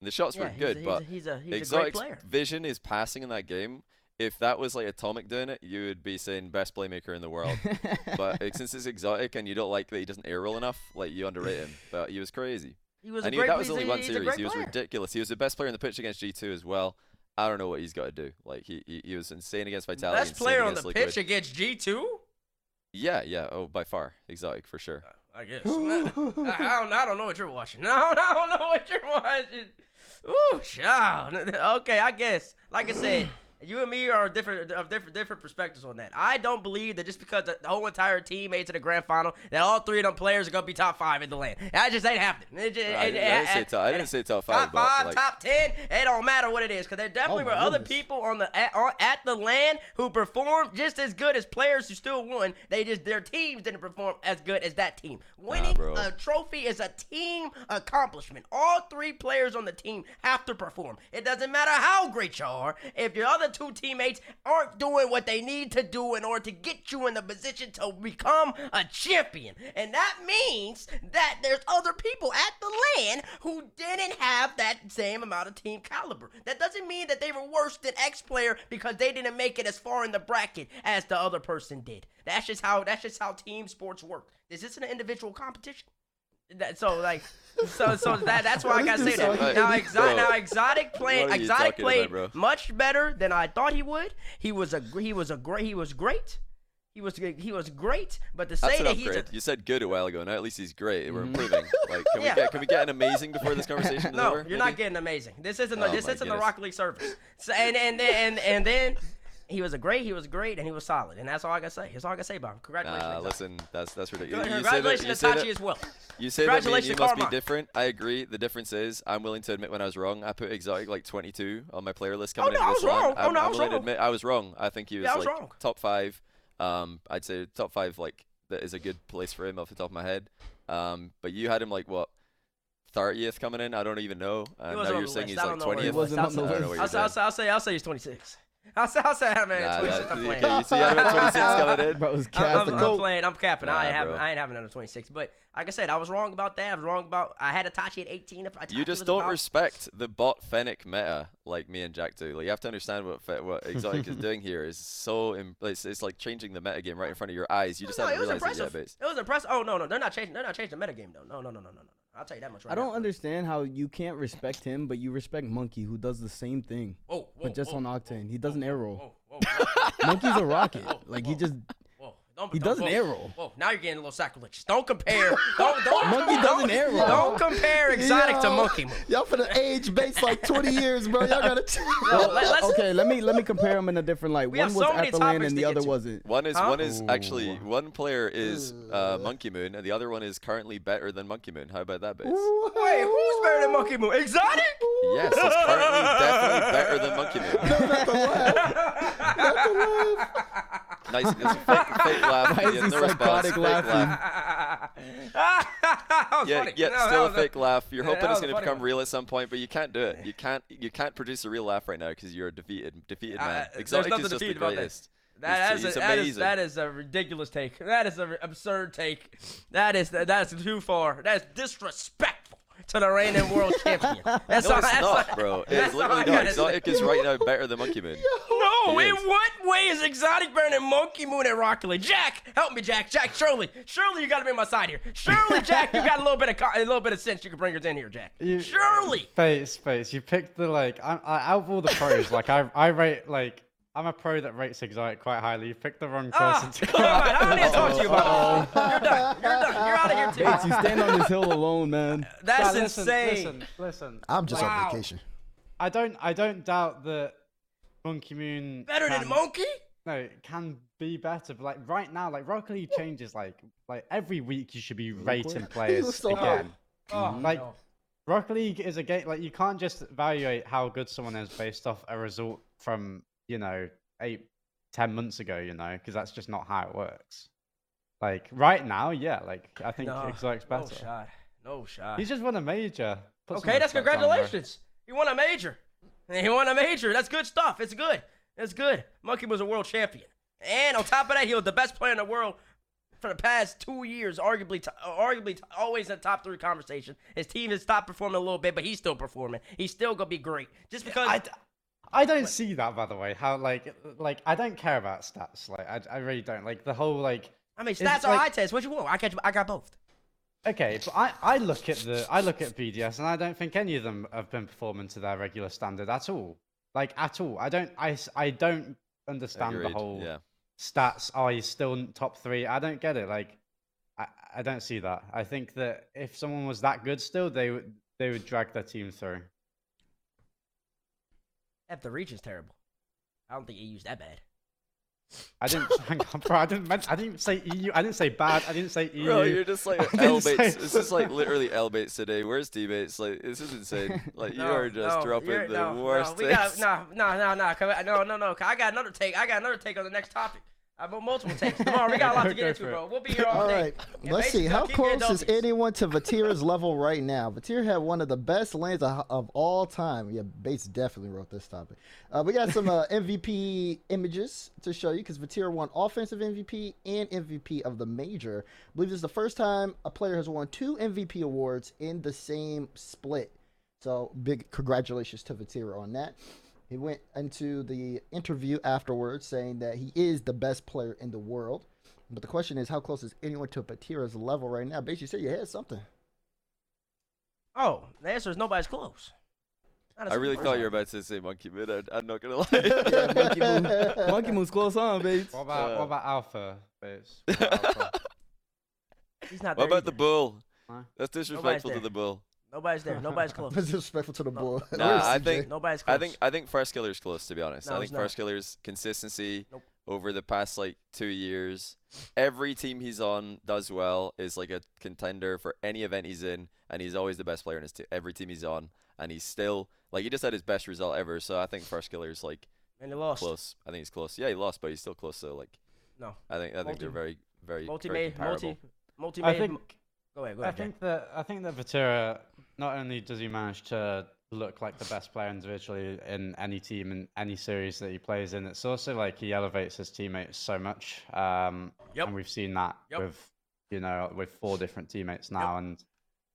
And the shots Yeah, were good, a, he's but a, he's a, he's a great Exotic's player. vision is passing in that game. If that was like Atomic doing it, you would be saying best playmaker in the world. [LAUGHS] but uh, since it's Exotic and you don't like that he doesn't air roll enough, like you underrate him. But he was crazy. He was I a knew great. that was only one series. He was player. ridiculous. He was the best player in the pitch against G2 as well. I don't know what he's got to do. Like he he, he was insane against Vitality. Best player on the Liquid. pitch against G two. Yeah, yeah. Oh, by far, Exotic for sure. I guess. [LAUGHS] I, I don't, I don't know what you're watching. [LAUGHS] No, I don't know what you're watching. Ooh, child. [LAUGHS] Okay, I guess. Like I said, you and me are different of different different perspectives on that. I don't believe that just because the, the whole entire team made it to the grand final, that all three of them players are gonna be top five in the land. That just ain't happening. It just, I, it- didn't- I didn't say it- top. I didn't say top Top five. but, five, like, top ten, it don't matter what it is, because there definitely Oh, were my other people on the at, on, at the land who performed just as good as players who still won. They just their teams didn't perform as good as that team. Winning bro. a trophy is a team accomplishment. All three players on the team have to perform. It doesn't matter how great you are if your other two teammates aren't doing what they need to do in order to get you in the position to become a champion. And that means that there's other people at the land who didn't have that same amount of team caliber. That doesn't mean that they were worse than X player because they didn't make it as far in the bracket as the other person did. That's just how that's just how team sports work. This isn't an individual competition. That, so like, so so [LAUGHS] that that's why I gotta say that. Right. Now exotic, Bro, now exotic played what are you exotic played about, bro? much better than I thought he would. He was a gr- he was a great he was great. He was he was great. But to say an that he's a, You said good a while ago. Now at least he's great. We're improving. Like, can Yeah. we get can we get an amazing before this [LAUGHS] conversation no, over? you're maybe? not getting amazing. This isn't Oh this isn't the goodness. Rocket League service. So, and and then and, and then he was a great. He was great, and he was solid. And that's all I gotta say. That's all I gotta say about him. Congratulations. Nah, listen, that's that's ridiculous. You say that- Congratulations you to say that- Tachi as well. You say that me and Congratulations you must be different. I agree. The difference is I'm willing to admit when I was wrong. I put Exotic like 22 on my player list coming no, into I this was one. wrong. Oh, I'm, no, I I'm was willing to admit I was wrong. I think he was Yeah, I was like wrong. top five. Um, I'd say top five like that is a good place for him off the top of my head. Um, but you had him like what 30th coming in. I don't even know. And wasn't now you're the saying list. he's I like don't know where he 20th. was. Wasn't on the I don't know list. what you're I'll, I'll, say, I'll say I'll say he's 26. I'll say I'll say man, Nah, 26. that- I'm playing. okay, you see, I'm at 26 [LAUGHS] coming in. Bro, it was I'm, I'm, a I'm playing. I'm capping. I Nah, ain't having. I ain't having another 26. But like I said, I was wrong about that. I was wrong about. I had Itachi at 18. If Itachi You just don't about, respect the bot Fennec meta like me and Jack do. Like you have to understand what Fe- what Exotic is [LAUGHS] doing here is so Im- it's, it's like changing the meta game right in front of your eyes. You oh, just no, haven't was realized it yet, impressive. It was impressive. Oh no, no, they're not changing. They're not changing the meta game though. No, no, no, no, no, no. I'll tell you that much right I don't now. understand how you can't respect him, but you respect Monkey, who does the same thing, Whoa, whoa, but just whoa, on Octane. He doesn't air roll. Whoa, whoa, Monkey's a rocket. Whoa, Like he just whoa. Don't, He don't- doesn't whoa, air roll. Whoa, now you're getting a little sacrilegious. Don't compare. [LAUGHS] don't, don't, Monkey don't, doesn't air roll. Don't compare exotic to monkey. Move. Y'all finna age base like 20 years, bro. Y'all gotta. [LAUGHS] Well, [LAUGHS] let, okay. Let me let me compare them in a different light. We One have was so many at the land topics and to the get other to. wasn't. One is Huh? one is actually one player is uh, Monkey Moon and the other one is currently better than Monkey Moon. How about that, Bates? Wait, who's better than Monkey Moon? Exotic? Yes, he's currently definitely better than Monkey Moon. No, Not the laugh. Not the laugh. Nice, it's fake, fake laugh. Why is yeah, he no psychotic fake laughing? laugh. [LAUGHS] that Yeah, funny. yeah, No, still a was fake laugh. You're yeah, hoping it's gonna become one. real at some point, but you can't do it. You can't. You can't produce a real laugh right now because you're a defeated, defeated Uh, man. there's Exotic nothing is just the about that. greatest. That He's- is, he's a, that, is, amazing. that is a ridiculous take. That is an absurd take. That is that is too far. That is disrespectful to the reigning world [LAUGHS] champion. That's No, all, it's that's not, all- bro. It that's is all I literally not. gotta say. Exotic is right now better than Monkey Moon. No, He in is. what way is Exotic better than Monkey Moon and Rocket League? Jack, help me, Jack. Jack, Shirley, Shirley, you gotta be on my side here. Shirley, Jack, you got a little bit of a little bit of sense. You can bring us in here, Jack. You- Shirley. Space, space. You picked the like. I, I, out of all the pros, like I, I rate like. I'm a pro that rates exotic quite highly. You picked the wrong Ah, person [LAUGHS] to all right, I come. don't need to talk to you about it. You're done. You're done. You're out of here too. Bates, you stand on this hill alone, man. [LAUGHS] That's Nah, listen, insane. Listen, listen. I'm just Wow. on vacation. I don't, I don't doubt that Monkey Moon Better than Monkey? No, it can be better, but like right now, like Rocket League changes like like every week you should be rating players was [LAUGHS] so again. Oh, Like no. Rocket League is a game like you can't just evaluate how good someone is based off a result from you know eight, ten months ago, you know, because that's just not how it works. Like right now, yeah. Like I think No, no better. shot. No shot. He's just won a major. Put Okay, that's on, congratulations. He won a major. He won a major. That's good stuff. It's good. It's good. Monkey was a world champion, and on top of that, he was the best player in the world for the past two years. Arguably, t- arguably, t- always in the top three conversation. His team has stopped performing a little bit, but he's still performing. He's still gonna be great. Just because. I, I don't see that by the way. How like like I don't care about stats. Like I, I really don't. Like the whole like I mean, It's stats are like- eye test. What you want? I got. I got both. okay, but I, I look at the I look at BDS and I don't think any of them have been performing to their regular standard at all. Like at all. I don't I, I don't understand Agreed, the whole yeah. stats. Oh, he's still top three. I don't get it. Like I, I don't see that. I think that if someone was that good still, they would they would drag their team through. F the reach is terrible. I don't think EU's that bad. I didn't, [LAUGHS] hang on, bro. I didn't. men- I didn't say EU. I didn't say bad. I didn't say EU. Bro, you're just like [LAUGHS] I L didn't say baits. This is like [LAUGHS] literally L baits today. Where's D baits? Like this is insane. Like you are just no, dropping the no, worst No, we got takes. no, no, no, no, come on, no, no, no. 'cause I got another take. I got another take on the next topic. I have got multiple takes. Come on, we got a lot to get into, bro. We'll be here all, All day. right, And let's see. How close is anyone to [LAUGHS] Vatira's level right now? Vatira had one of the best lanes of, of all time. Yeah, Bates definitely wrote this topic. Uh, we got some uh, [LAUGHS] MVP images to show you because Vatira won offensive MVP and MVP of the major. I believe this is the first time a player has won two MVP awards in the same split. So big congratulations to Vatira on that. He went into the interview afterwards saying that he is the best player in the world. But the question is, how close is anyone to Vatira's level right now? Basically, said you had something. Oh, the answer is nobody's close. I really single thought you were about to say monkey mid. I, I'm not gonna [LAUGHS] lie. Yeah, monkey moon. [LAUGHS] Monkey moon's close on, Bates. What about Uh, what about Alpha? Bates? What about Alpha? He's not what there about the bull? Huh? That's disrespectful to the bull. Nobody's there. Nobody's close. Disrespectful to the bull. Nah, I think- Nobody's close. I think I think First Killer's close to be honest. No, I think not. First Killer's consistency Nope. over the past like two years, every team he's on does well. Is like a contender for any event he's in, and he's always the best player in his team. Every team he's on, and he's still like he just had his best result ever. So I think First Killer's like and they lost. close. I think he's close. Yeah, he lost, but he's still close. So like No. I think I think they're very very Multi very made, comparable. multi, multi I think Go ahead, go I ahead. Jack. think that I think that Vatira not only does he manage to look like the best player individually in any team in any series that he plays in, it's also like he elevates his teammates so much. Um, Yep. And we've seen that Yep. with you know with four different teammates now, and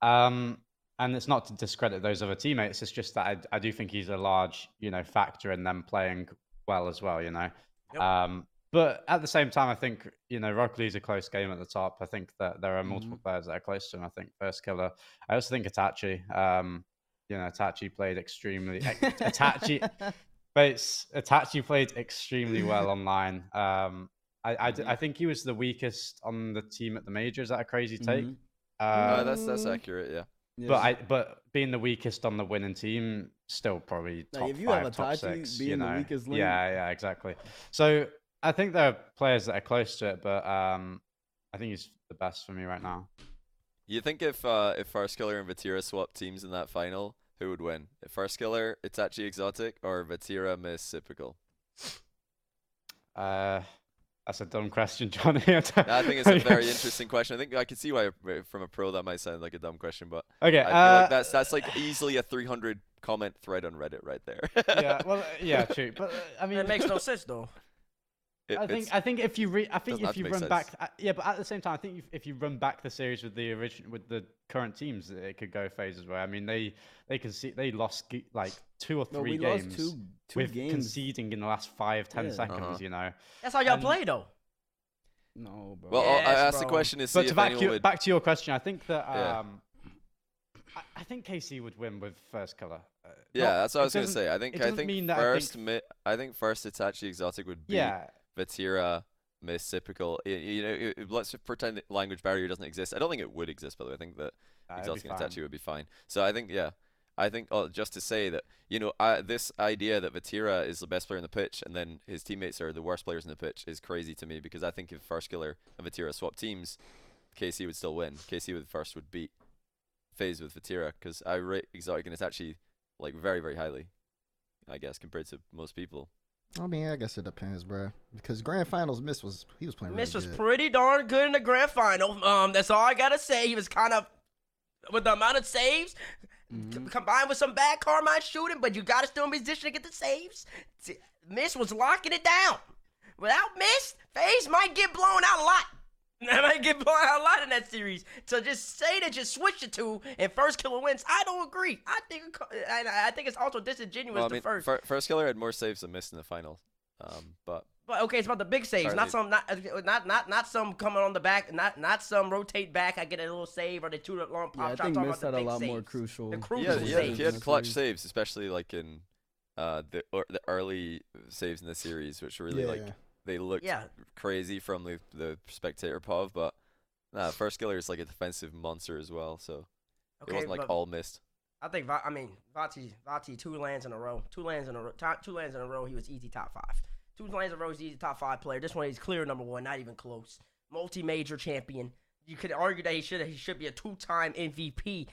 um, and it's not to discredit those other teammates. It's just that I, I do think he's a large you know factor in them playing well as well. You know. Yep. Um, but at the same time, I think you know Rock Lee's a close game at the top. I think that there are multiple players that are close to him. I think First Killer. I also think Itachi. Um, you know, Itachi played extremely. Itachi, [LAUGHS] but it's, Itachi played extremely well [LAUGHS] online. Um, I, I, d- I think he was the weakest on the team at the major. Is that a crazy take? Mhm. Uh, Um, that's that's Mm. accurate. Yeah. Yeah. but I but being the weakest on the winning team, still probably Like, top if you five, have top six. being you the weakest link- yeah, yeah, exactly. So I think there are players that are close to it, but um, I think he's the best for me right now. You think if uh, if First Killer and Vatira swapped teams in that final, who would win? If First Killer, Itachi Exotic, or Vatira Miss Typical? Uh, that's a dumb question, [LAUGHS] Johnny. I think it's a [LAUGHS] very interesting question. I think I can see why from a pro that might sound like a dumb question, but Okay, I feel uh, like that's that's like easily a 300 comment thread on Reddit right there. yeah, well, uh, yeah, [LAUGHS] true. But uh, I mean, it makes no sense though. It- I think I think if you re- I think if you run sense. back, uh, yeah, but at the same time, I think if, if you run back the series with the original with the current teams, it could go phases where I mean they they can see they lost like two or No, three we games lost two, two with games. conceding in the last five ten Yeah. seconds. Uh-huh. You know, That's how y'all And- play though. No, bro. well, I'll- I Yes, asked the question to see but to back anyone you, would. back to your question, I think that Yeah. um, I, I think KC would win with first color. Uh, yeah, not- that's what I was gonna say. I think I think mean that I think- first mi- I think first Itachi Exotic would beat Yeah, Vatira Miss Typical. Y- You know, i- i- let's pretend that language barrier doesn't exist. I don't think it would exist, by the way. I think that uh, be fine. Would be fine. So I think, yeah, I think oh, just to say that you know I, this idea that Vatira is the best player in the pitch and then his teammates are the worst players in the pitch is crazy to me because I think if First Killer and Vatira swap teams, KC would still win. KC with first would beat FaZe with Vatira because I rate Exotic and Itachi like very very highly, I guess compared to most people. I mean, I guess it depends, bro. Because grand finals, Miss was he was playing. Miss really was good. pretty darn good in the grand final. Um, that's all I gotta say. He was kind of with the amount of saves c- combined with some bad Karmine shooting, but you gotta still be in position to get the saves. Miss was locking it down. Without Miss, FaZe might get blown out a lot. [LAUGHS] I might get blown out a lot in that series. So just say that you switch the two and first killer wins. I don't agree. I think I, I think it's also disingenuous Well, I to mean, first. first killer had more saves than missed in the final. Um, but But okay, it's about the big saves, not some, not not not not some coming on the back, not not some rotate back. I get a little save or the two long pop Yeah, I think Talking Miss had a big lot more crucial. The yeah, crucial yeah, saves. he had clutch saves, especially like in uh, the or the early saves in the series, which really like Yeah. They looked Yeah. crazy from the the spectator pov. But nah, [SIGHS] first killer is like a defensive monster as well, so it wasn't like all missed. I think I mean Vati Vati two LANs in a row, two LANs in a row, top, two LANs in a row. He was easy top five. Two LANs in a row, he's easy top five player. This one he's clear number one, not even close. Multi major champion. You could argue that he should he should be a two time MVP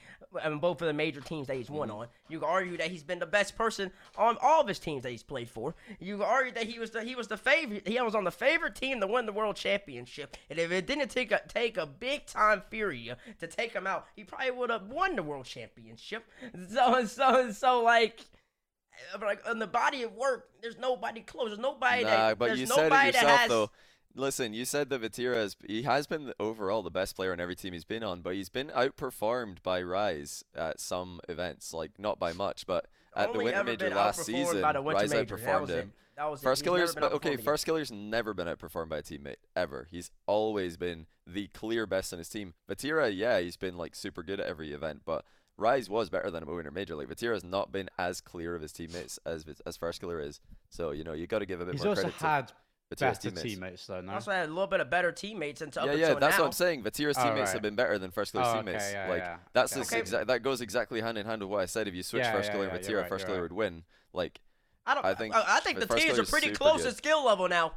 on both of the major teams that he's won Mm-hmm. on. You could argue that he's been the best person on all of his teams that he's played for. You could argue that he was the he was the favorite. He was on the favorite team to win the world championship. And if it didn't take a take a big time Fury to take him out, he probably would have won the world championship. [LAUGHS] So and so and so like. uh, Like on the body of work, there's nobody close. There's nobody Nah, that. but there's you said nobody it that yourself has, though. Listen, you said that Vatira has he has been overall the best player on every team he's been on, but he's been outperformed by Rise at some events, like not by much, but at the Only Winter Major last season, Winter Rise Major. That outperformed was it. him. That was. First He's killer's, but okay, outperformed first killer's never been outperformed by a teammate ever. He's always been the clear best on his team. Vatira, yeah, he's been like super good at every event, but Rise was better than him at Winter Major. Like Vatira's not been as clear of his teammates as Vit- as first killer is. So you know you got to give a bit He's more also credit had to better teammates. teammates, though. No. Also had a little bit of better teammates until Yeah, up yeah, until that's now. what I'm saying. Vatira's Oh, teammates right. have been better than First Killer's Oh, okay, teammates. yeah, like yeah. that's Okay. just exa- that goes exactly hand in hand with what I said. If you switch Yeah, First yeah, Killer yeah, and you're Vatira, right, First you're Killer right. would win. Like I don't. I I think think. I, think the the teams are pretty close good. at skill level now.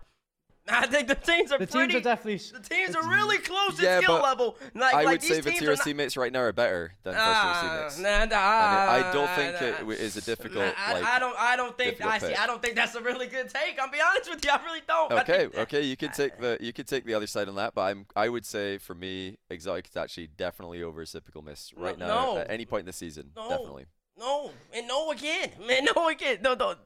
I think the teams are the pretty. teams are definitely. the teams are really close Yeah, at skill but level. Like, I like would these say teams are Vatira's not, teammates right now are better than First Killer's ah, teammates. nah, nah, And I don't think it nah. w- is a difficult, I, like, I don't. I don't think. I see. pick. I don't think that's a really good take. I'll be honest with you. I really don't. Okay, think [LAUGHS] okay, you could take the you could take the other side on that, but I'm I would say for me, Exotic is actually definitely over Reciprocal Miss right No, now no. at any point in the season. No. Definitely. No, and no again, [LAUGHS] man, no again. No, no.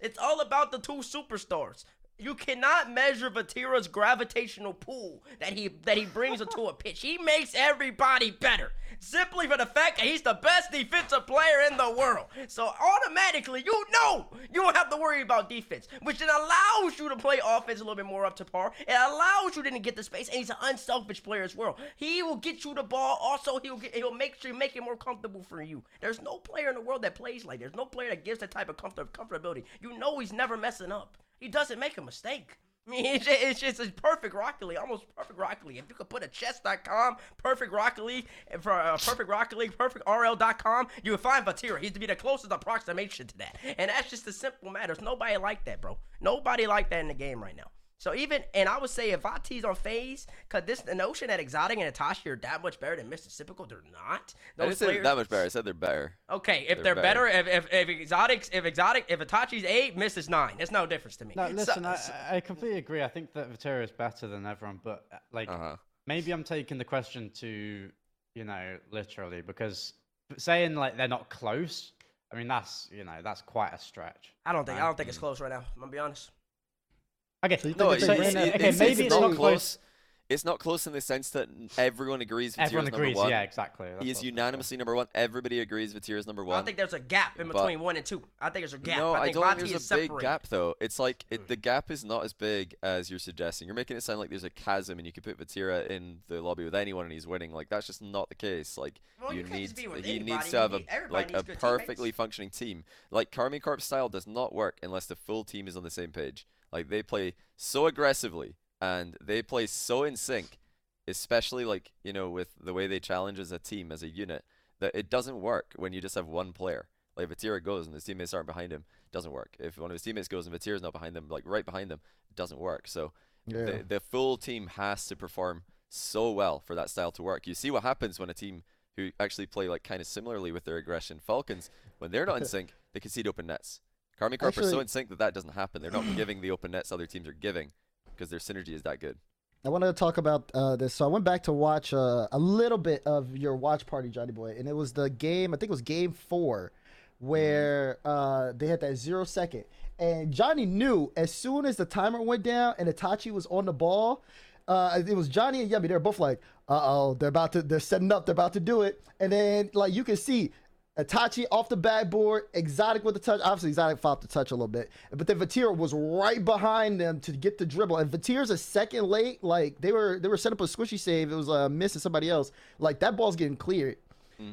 It's all about the two superstars. You cannot measure Vatira's gravitational pull that he that he brings into a pitch. He makes everybody better simply for the fact that he's the best defensive player in the world. So automatically, you know you don't have to worry about defense, which then allows you to play offense a little bit more up to par. It allows you to get the space, and he's an unselfish player as well. He will get you the ball. Also, he'll get he'll make sure make it more comfortable for you. There's no player in the world that plays like. There's no player that gives that type of comfort comfortability. You know he's never messing up. He doesn't make a mistake. [LAUGHS] I mean, it's just, it's just perfect Rocket League, almost perfect Rocket League. If you could put a chess.com, perfect Rocket League, for uh, perfect Rocket League, perfect RL.com, you would find Vatira. He's to be the closest approximation to that. And that's just a simple matter. There's nobody like that, bro. Nobody like that in the game right now. So even, and I would say if I tease on phase, cause this the notion that Exotic and Itachi are that much better than Mr. they're not. I didn't Those say they're players, that much better. I said they're better. Okay, if They're they're, better, if, if if exotics, if exotic, if Itachi's eight, Miss is nine. There's no difference to me. No, So- listen, I, so- I completely agree. I think that Vatira is better than everyone, but uh, like Uh-huh. maybe I'm taking the question to you know literally because saying like they're not close. I mean that's you know that's quite a stretch. I don't think I right? don't think it's close right now. I'm gonna be honest. Okay, So No, think so, if they it's, okay, that- it's, maybe it's it's not not close. It's not close in the sense that everyone agrees Vatira's Everyone number agrees. one. Yeah, exactly. that's He what is I was gonna say. unanimously number one. Everybody agrees Vatira's number I one. don't think there's a gap in but- between one and two. I think there's a gap. No, I I, don't think there's is a big separated. gap though. It's like it, the hmm. gap is not as big as you're suggesting. You're making it sound like there's a chasm and you could put Vatira in the lobby with anyone and he's winning. Like that's just not the case. Like Well, you you need just be with he anybody. needs to have a like a perfectly teammates. functioning team. Like Karmine Corp style does not work unless the full team is on the same page. Like they play so aggressively and they play so in sync, especially like you know with the way they challenge as a team as a unit that it doesn't work when you just have one player. Like if Vatira goes and his teammates aren't behind him, it doesn't work. If one of his teammates goes and Vatira's not behind them, like right behind them, it doesn't work. So Yeah. the, the full team has to perform so well for that style to work. You see what happens when a team who actually play like kind of similarly with their aggression, Falcons, when they're not in [LAUGHS] sync, they concede open nets. Karmine Corp are so in sync that that doesn't happen. They're not giving the open nets other teams are giving because their synergy is that good. I wanted to talk about uh, this. So I went back to watch uh, a little bit of your watch party, JohnnyBoi, and it was the game. I think it was game four, where uh, they had that zero second, and Johnny knew as soon as the timer went down and Itachi was on the ball. Uh, it was Johnny and Yummy. They're both like, "Uh oh, they're about to. They're setting up. They're about to do it." And then like you can see Itachi off the backboard, Exotic with the touch. Obviously, Exotic fought the touch a little bit, but then Vatira was right behind them to get the dribble. And Vatira's a second late. Like they were, they were set up a squishy save. It was a miss to somebody else. Like that ball's getting cleared.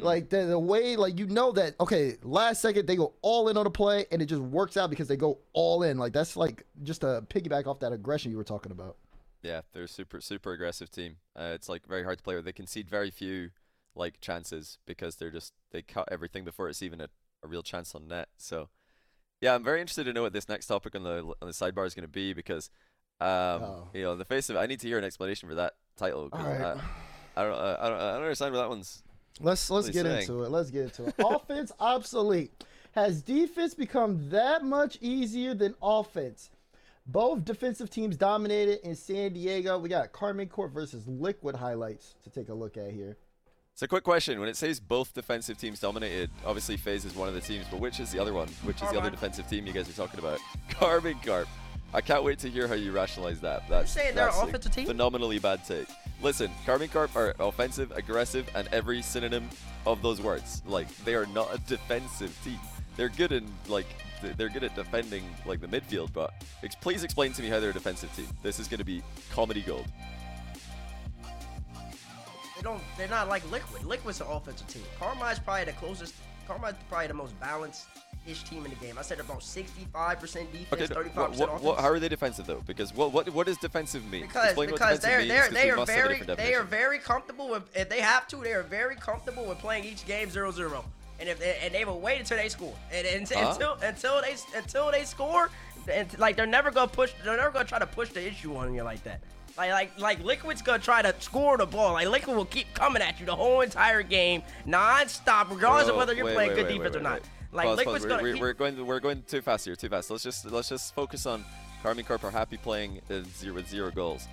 Like the, the way, like you know that okay, last second they go all in on a play, and it just works out because they go all in. Like that's like just a piggyback off that aggression you were talking about. Yeah, they're a super super aggressive team. Uh, it's like very hard to play with. They concede very few like chances because they're just they cut everything before it's even a, a real chance on net. So yeah, I'm very interested to know what this next topic on the on the sidebar is going to be because um, Oh. you know in the face of it, I need to hear an explanation for that title. Right. I, I don't I don't I don't understand what that one's. Let's let's get saying? into it. Let's get into it. [LAUGHS] offense obsolete. Has defense become that much easier than offense? Both defensive teams dominated in San Diego. We got Karmine Corp versus Liquid highlights to take a look at here. So quick question: When it says both defensive teams dominated, obviously FaZe is one of the teams, but which is the other one? Which is the other defensive team you guys are talking about? [LAUGHS] Karmine Corp. I can't wait to hear how you rationalize that. That's saying they're that's a offensive team? Phenomenally bad take. Listen, Karmine Corp are offensive, aggressive, and every synonym of those words. Like they are not a defensive team. They're good in like they're good at defending like the midfield, but ex- please explain to me how they're a defensive team. This is going to be comedy gold. They don't. They're not like Liquid. Liquid's an offensive team. Karmine's probably the closest. Karmine's probably the most balanced-ish team in the game. I said about 65% defense, Okay, 35% what, what, offense. what, how are they defensive though? Because what what what does defensive mean? because Explain because they're they're they are must have a very they are very comfortable with if they have to they are very comfortable with playing each game 0-0. and if they, and they will wait until they score and, and Huh? until until they until they score and like they're never gonna push they're never gonna try to push the issue on you like that. Like, like, like, Liquid's gonna try to score the ball. Like, Liquid will keep coming at you the whole entire game, non-stop, regardless of whether you're wait, playing wait, good wait, defense or not. Like, Pause, Liquid's pause. gonna We're, we're going we're going too fast here, too fast. Let's just let's just focus on Karmine Corp are happy playing uh, zero with zero goals.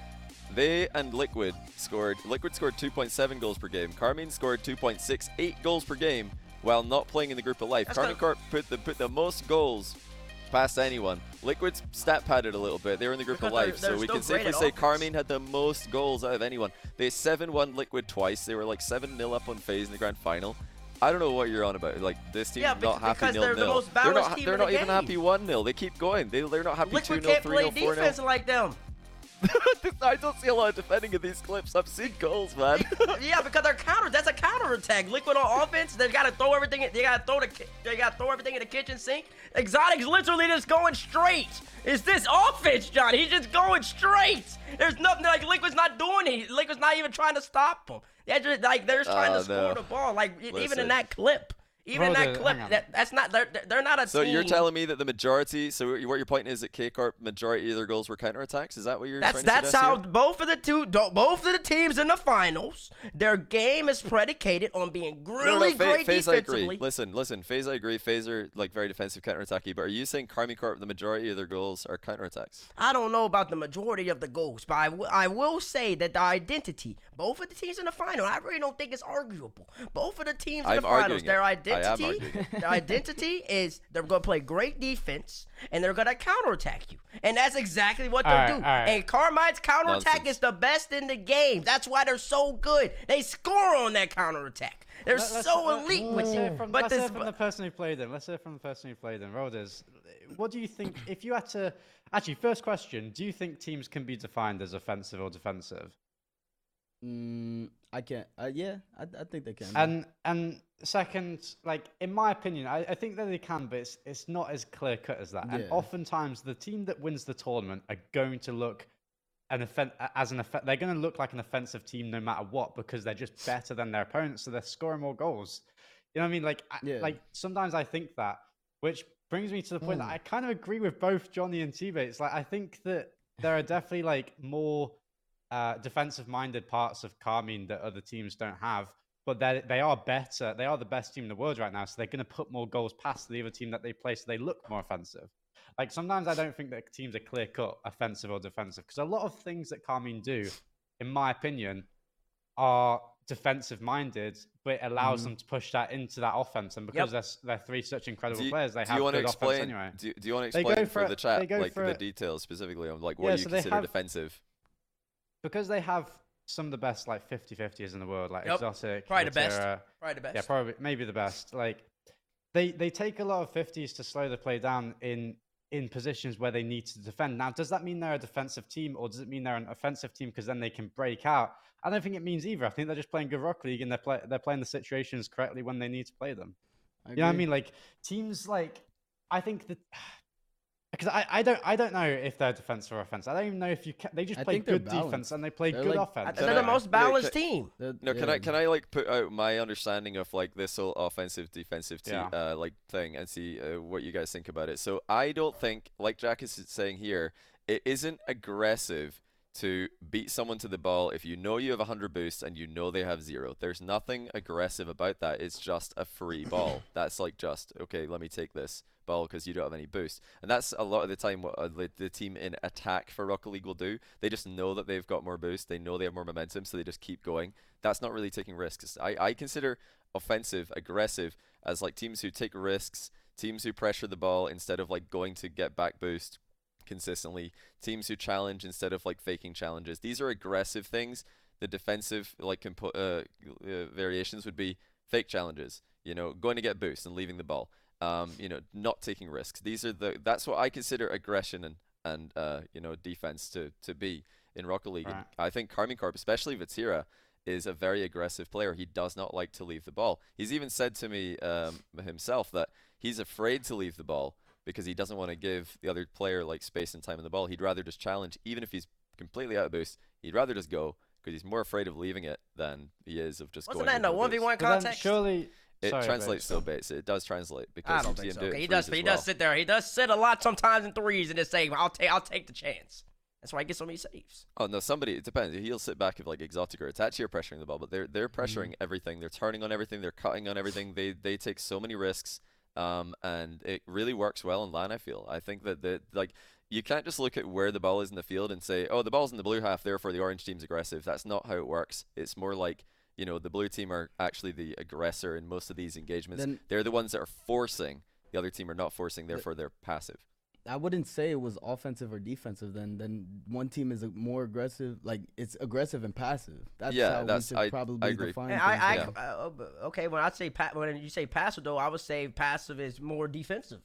They and Liquid scored. Liquid scored 2.7 goals per game. Karmine scored 2.68 goals per game while not playing in the group of life. That's Karmine Corp put the put the most goals past anyone. Liquid's stat padded a little bit. They were in the group [LAUGHS] of life, so we can safely say offense. Karmine had the most goals out of anyone. They 7-1 Liquid twice. They were like 7-0 up on FaZe in the grand final. I don't know what you're on about. Like this team's Yeah, not happy nil they're the nil. most they're not. they're in the even game. happy one 0 They keep going. They they're not happy two Liquid 0 can't 3 play 0 4 defense like them. [LAUGHS] I don't see a lot of defending in these clips. I've seen goals, man. yeah, because they're counter. That's a counter attack. Liquid on offense, they gotta throw everything. in- They gotta throw the. They gotta throw everything in the kitchen sink. Exotic's literally just going straight. Is this offense, John? He's just going straight. There's nothing like Liquid's not doing it. Liquid's not even trying to stop him. They're just like they're just trying Oh, to ah, score the ball. Like e- even in that clip, even Bro, that the- clip, that, that's not. They're, they're not a so team. you're telling me that the majority. So what your point is that K Corp majority of their goals were counterattacks? Is that what you're That's trying to that's how here? both of the two, both of the teams in the finals, their game is predicated on being No, no, really no, Fa- great FaZe, I defensively. agree. Listen, listen. FaZe, I agree. FaZe are like very defensive, counterattacky. But are you saying Karmine Corp, the majority of their goals are counterattacks? I don't know about the majority of the goals, but I, w- I will say that the identity, both of the teams in the final, I really don't think it's arguable. Both of the teams in I'm the finals, arguing their it. I am identity, their identity is they're going to play great defense and they're going to counterattack you, and that's exactly what they All right, do. all right. And Karmine's counterattack Nonsense. is the best in the game. That's why they're so good. They score on that counterattack. They're Let- let's- so let- elite let's hear it. from, But let's this, hear from the person who played them. Let's hear from the person who played them. Roders, what do you think? If you had to, actually, first question: Do you think teams can be defined as offensive or defensive? Mm, I can't. Uh, yeah, I, I think they can. And and second, like in my opinion, I, I think that they can, but it's it's not as clear cut as that. And Yeah. oftentimes, the team that wins the tournament are going to look an offen- as an offen- they're going to look like an offensive team no matter what because they're just better than their opponents, so they're scoring more goals. You know what I mean? Like I, Yeah. like sometimes I think that, which brings me to the point that I kind of agree with both Johnny and T-Bate. It's like I think that there are definitely like more uh, defensive minded parts of Karmine that other teams don't have. but they they are better. They are the best team in the world right now, so they're going to put more goals past the other team that they play, so they look more offensive. Like sometimes I don't think that teams are clear cut offensive or defensive because a lot of things that Karmine do, in my opinion, are defensive minded, but it allows Mhm. them to push that into that offense. And because they're, they're three such incredible you, players, they have to good explain? offense anyway. Do, do you want to explain for for the chat, like for the details specifically on like what Yeah, you so consider have- defensive? Because they have some of the best like 50-50s in the world, like Yep. exotic, Probably the best. Probably the best. Yeah, probably maybe the best. Like they they take a lot of 50s to slow the play down in in positions where they need to defend. Now, does that mean they're a defensive team or does it mean they're an offensive team because then they can break out? I don't think it means either. I think they're just playing good rock league and they're play, they're playing the situations correctly when they need to play them. You know what I mean? Like teams like I think that because I, I don't I don't know if they're defense or offense. I don't even know if you can, they just I play good defense and they play They're good like- offense. they're Can the most wait, balanced can- team. That- No, can yeah. I can I like put out my understanding of like this whole offensive defensive te- Yeah. uh, like thing and see uh, what you guys think about it. So I don't think like Jack is saying here, it isn't aggressive to beat someone to the ball if you know you have 100 boosts and you know they have zero. There's nothing aggressive about that. It's just a free ball. [LAUGHS] That's like just okay, let me take this ball because you don't have any boost. And that's a lot of the time what uh, the, team in attack for Rocket League will do. They just know that they've got more boost. They know they have more momentum, so they just keep going. That's not really taking risks. I, I consider offensive, aggressive as like teams who take risks, teams who pressure the ball instead of like going to get back boost consistently, teams who challenge instead of like faking challenges. These are aggressive things. The defensive like compo- uh, uh, variations would be fake challenges. You know, going to get boost and leaving the ball. Um, you know, not taking risks. These are the that's what I consider aggression and and uh, you know defense to to be in Rocket League. Right. I think Karmine Corp, especially Vatira, is a very aggressive player. He does not like to leave the ball. He's even said to me um, himself that he's afraid to leave the ball because he doesn't want to give the other player like space and time in the ball. He'd rather just challenge, even if he's completely out of boost. He'd rather just go because he's more afraid of leaving it than he is of just Wasn't going. that in with the no one v one But context? surely It sorry, translates Bates. still, Bates. It does translate because I don't think so. do Okay, he does, he well. does sit there. He does sit a lot sometimes in threes and just say, "I'll take, I'll take the chance." That's why he gets so many saves. Oh no, somebody. It depends. He'll sit back if like exotic or Itachi are pressuring the ball, but they're they're pressuring everything. They're turning on everything. They're cutting on everything. They they take so many risks, um, and it really works well in LAN. I feel. I think that the like you can't just look at where the ball is in the field and say, oh, the ball's in the blue half, therefore the orange team's aggressive. That's not how it works. It's more like you know the blue team are actually the aggressor in most of these engagements. Then- they're the ones that are forcing. The other team are not forcing, therefore they're passive. I wouldn't say it was offensive or defensive. Then, then one team is more aggressive. Like it's aggressive and passive. That's Yeah, how that's- we should I- I probably agree. define And. I, I, yeah. uh, okay, when I say pa- when you say passive though, I would say passive is more defensive.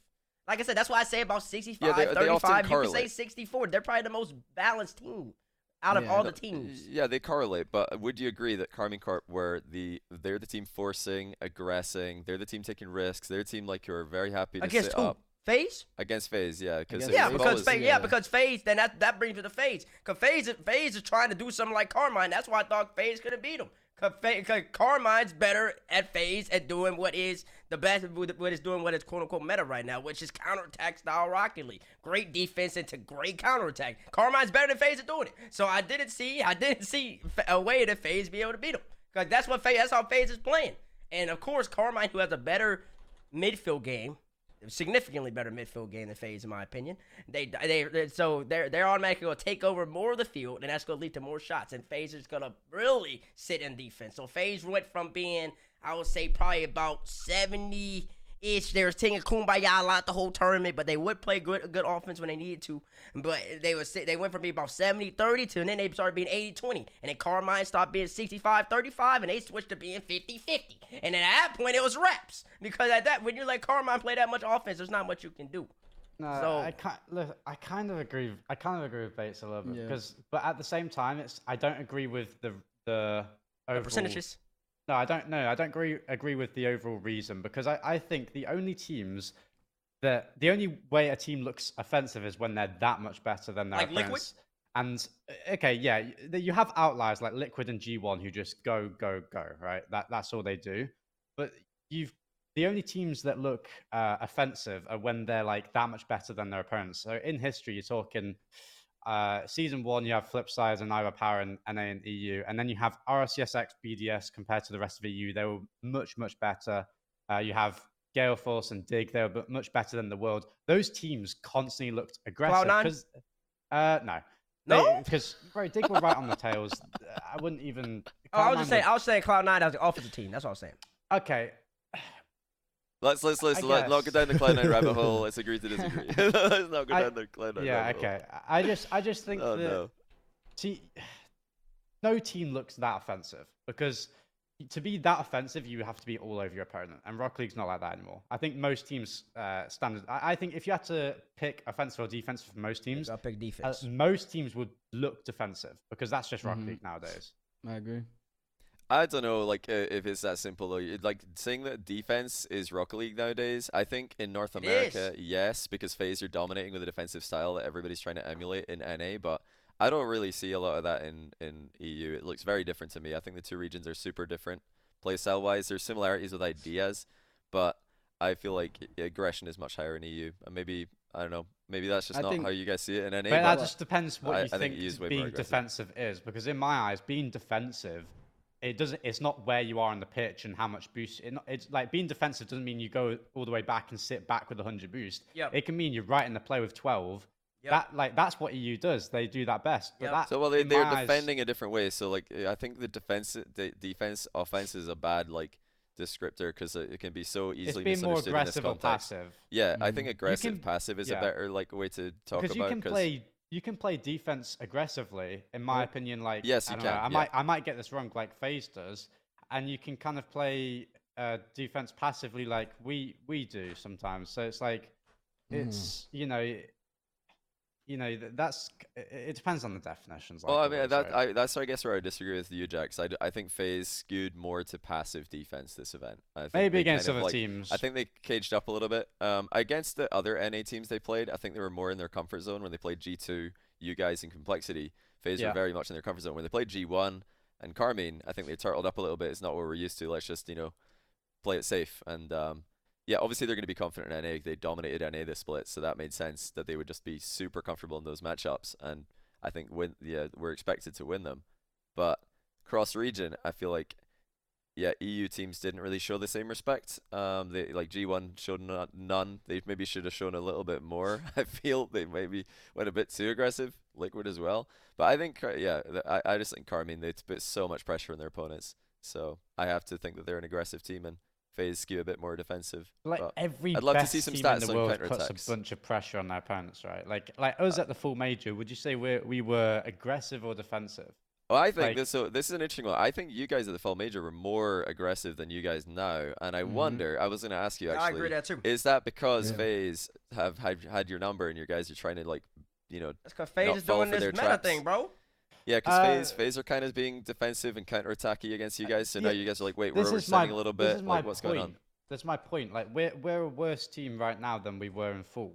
Like I said, that's why I say about 65, Yeah, they- they often 35. You can say 64. They're probably the most balanced team out of Yeah. all the teams. Yeah, they correlate, but would you agree that Karmine Corp were the they're the team forcing, aggressing, they're the team taking risks, they're the team like you're very happy to Against sit who? up FaZe? against FaZe, yeah, because Against Yeah, FaZe. because FaZe, yeah. yeah. because FaZe, then that that brings me to FaZe. Cause FaZe is- FaZe is trying to do something like Karmine. That's why I thought FaZe could have beat him. Karmine's better at FaZe at doing what is the best, what is doing what is quote unquote meta right now, which is counterattack style Rocket League. Great defense into great counterattack. Karmine's better than FaZe at doing it. So I didn't see, I didn't see a way that FaZe be able to beat him. Cause that's what FaZe, that's how FaZe is playing. And of course, Karmine, who has a better midfield game, significantly better midfield game than FaZe, in my opinion. They, they, they so they're they're automatically gonna take over more of the field, and that's gonna lead to more shots. And FaZe is gonna really sit in defense. So FaZe went from being, I would say, probably about seventy. Ish, they were singing "Kumbaya" a lot the whole tournament, but they would play good good offense when they needed to. But they was they went from being about 70-30 to, and then they started being 80-20. And then Karmine stopped being 65-35, and they switched to being 50-50. And at that point, it was reps because at that when you let Karmine play that much offense, there's not much you can do. No, So- I kind look. I kind of agree. I kind of agree with Bates a little bit Yeah. because, but at the same time, it's I don't agree with the the The overall, percentages. No, I don't know. I don't agree agree with the overall reason because I, I think the only teams that the only way a team looks offensive is when they're that much better than their Like opponents. And uh, okay, yeah, you have outliers like Liquid and G1 who just go go go, right? That that's all they do. But you've the only teams that look uh, offensive are when they're like that much better than their opponents. So in history, you're talking uh, season one, you have Flipside and iBUYPOWER and NA and EU, and then you have RCSX BDS compared to the rest of EU. They were much, much better. Uh, you have Gale Force and Dig. They were much better than the world. Those teams constantly looked aggressive. Cloud9? 'cause- Uh, no. No? Because, bro, Dig were right on the tails. I wouldn't even. [LAUGHS] Oh, I was just saying, I was saying Cloud Nine as the offensive team. That's what I was saying. Okay. Let's let's let's I let, not go down the Cloud9 [LAUGHS] rabbit hole. Let's agree to disagree. [LAUGHS] [LAUGHS] let's not go I- down the Cloud9 Yeah, rabbit hole. okay. I I just, I just think Oh that. no. See, [SIGHS] no team looks that offensive because to be that offensive, you have to be all over your opponent, and Rock League's not like that anymore. I think most teams uh, standard. I, I think if you had to pick offensive or defensive for most teams, I'll pick uh, defense. most teams would look defensive because that's just Rock Mhm. League nowadays. I agree. I don't know, like uh, if it's that simple though. Like saying that defense is Rocket League nowadays. I think in North America, yes, because FaZe are dominating with a defensive style that everybody's trying to emulate in NA. But I don't really see a lot of that in in EU. It looks very different to me. I think the two regions are super different, playstyle wise. There's similarities with ideas, but I feel like aggression is much higher in EU. And maybe I don't know. Maybe that's just I not think- how you guys see it in NA. But but that just depends what I- you I think think, is being defensive is. Because in my eyes, being defensive, it doesn't. It's not where you are on the pitch and how much boost. It, not- it's like being defensive doesn't mean you go all the way back and sit back with 100 boost. Yep. It can mean you're right in the play with 12. Yep. That like that's what EU does. They do that best. But Yep. that, So well, they, they're my eyes- defending a different way. So like I think the defense, the defense, offense is a bad like descriptor because it can be so It's easily being more misunderstood in this aggressive or context. passive. Yeah, I Mhm. think aggressive can- passive is yeah. a better like way to talk about Because about. you can 'cause- play. You can play defense aggressively, in my opinion. Like yes, I you know, can, I yeah. might I might get this wrong, like FaZe does, and you can kind of play uh, defense passively, like we we do sometimes. So it's like Mhm. it's you know you know th- that's it, depends on the definitions. Well, I mean that right? I, that's I guess where I disagree with you, Jack. 'cause I, I think FaZe skewed more to passive defense this event. I think maybe against kind of, other like, teams. I think they caged up a little bit. Um, against the other NA teams they played, I think they were more in their comfort zone when they played G2, you guys, in Complexity. FaZe Yeah. were very much in their comfort zone. When they played G1 and Karmine, I think they turtled up a little bit. It's not what we're used to. Let's just, you know, play it safe. And um, yeah, obviously they're going to be confident in NA. They dominated NA this split, so that made sense that they would just be super comfortable in those matchups. And I think win, yeah, we're expected to win them. But cross region, I feel like yeah, EU teams didn't really show the same respect. Um, they like G1 showed no- none. They maybe should have shown a little bit more. [LAUGHS] I feel they maybe went a bit too aggressive. Liquid as well, but I think yeah, I I just think Karmine they put so much pressure on their opponents. So I have to think that they're an aggressive team and FaZe skew a bit more defensive. like but every I'd love to best see some team stats in the on world puts a bunch of pressure on their opponents, right? Like like us at the Fall Major, would you say we we were aggressive or defensive? Well, I think Like- this. So this is an interesting one. I think you guys at the Fall Major were more aggressive than you guys now, and I Mhm. wonder. I was going to ask you actually. I actually. agree that too. Is that because Yeah. FaZe have had, had your number and your guys are trying to like, you know, That's because FaZe is doing this their meta traps. thing, bro. Yeah, because Uh, FaZe, FaZe are kind of being defensive and counterattacky against you guys. So now you guys are like, wait, we're is my a little this bit. is my Like, what's point. going on? That's my point. Like we're we're a worse team right now than we were in full,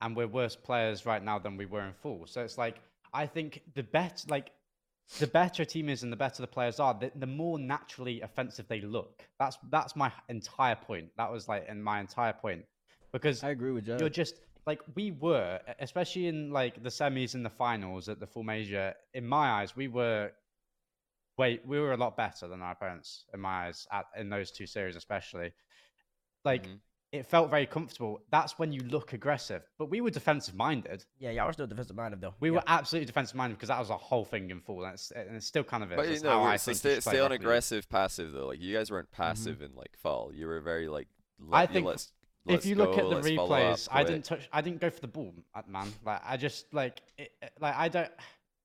and we're worse players right now than we were in full. So it's like I think the bet like the better a team is and the better the players are, the, the more naturally offensive they look. That's that's my entire point. That was like in my entire point because I agree with you. you're just like we were, especially in like the semis and the finals at the Fall Major. In my eyes, we were wait, we were a lot better than our opponents in my eyes at, in those two series, especially. Like Mhm. it felt very comfortable. That's when you look aggressive, but we were defensive minded. Yeah, y'all were still defensive minded though. We Yeah. were absolutely defensive minded because that was a whole thing in full, and it's, and it still kind of is. But you know, we're- I so think you stay, stay on aggressive, passive though. Like you guys weren't passive in like fall. You were very like. Mm-hmm. I let- you think let's, if you look go, at the let's follow up, replays, I didn't touch. I didn't go for the ball, uh, man. Like I just like, it, like I don't.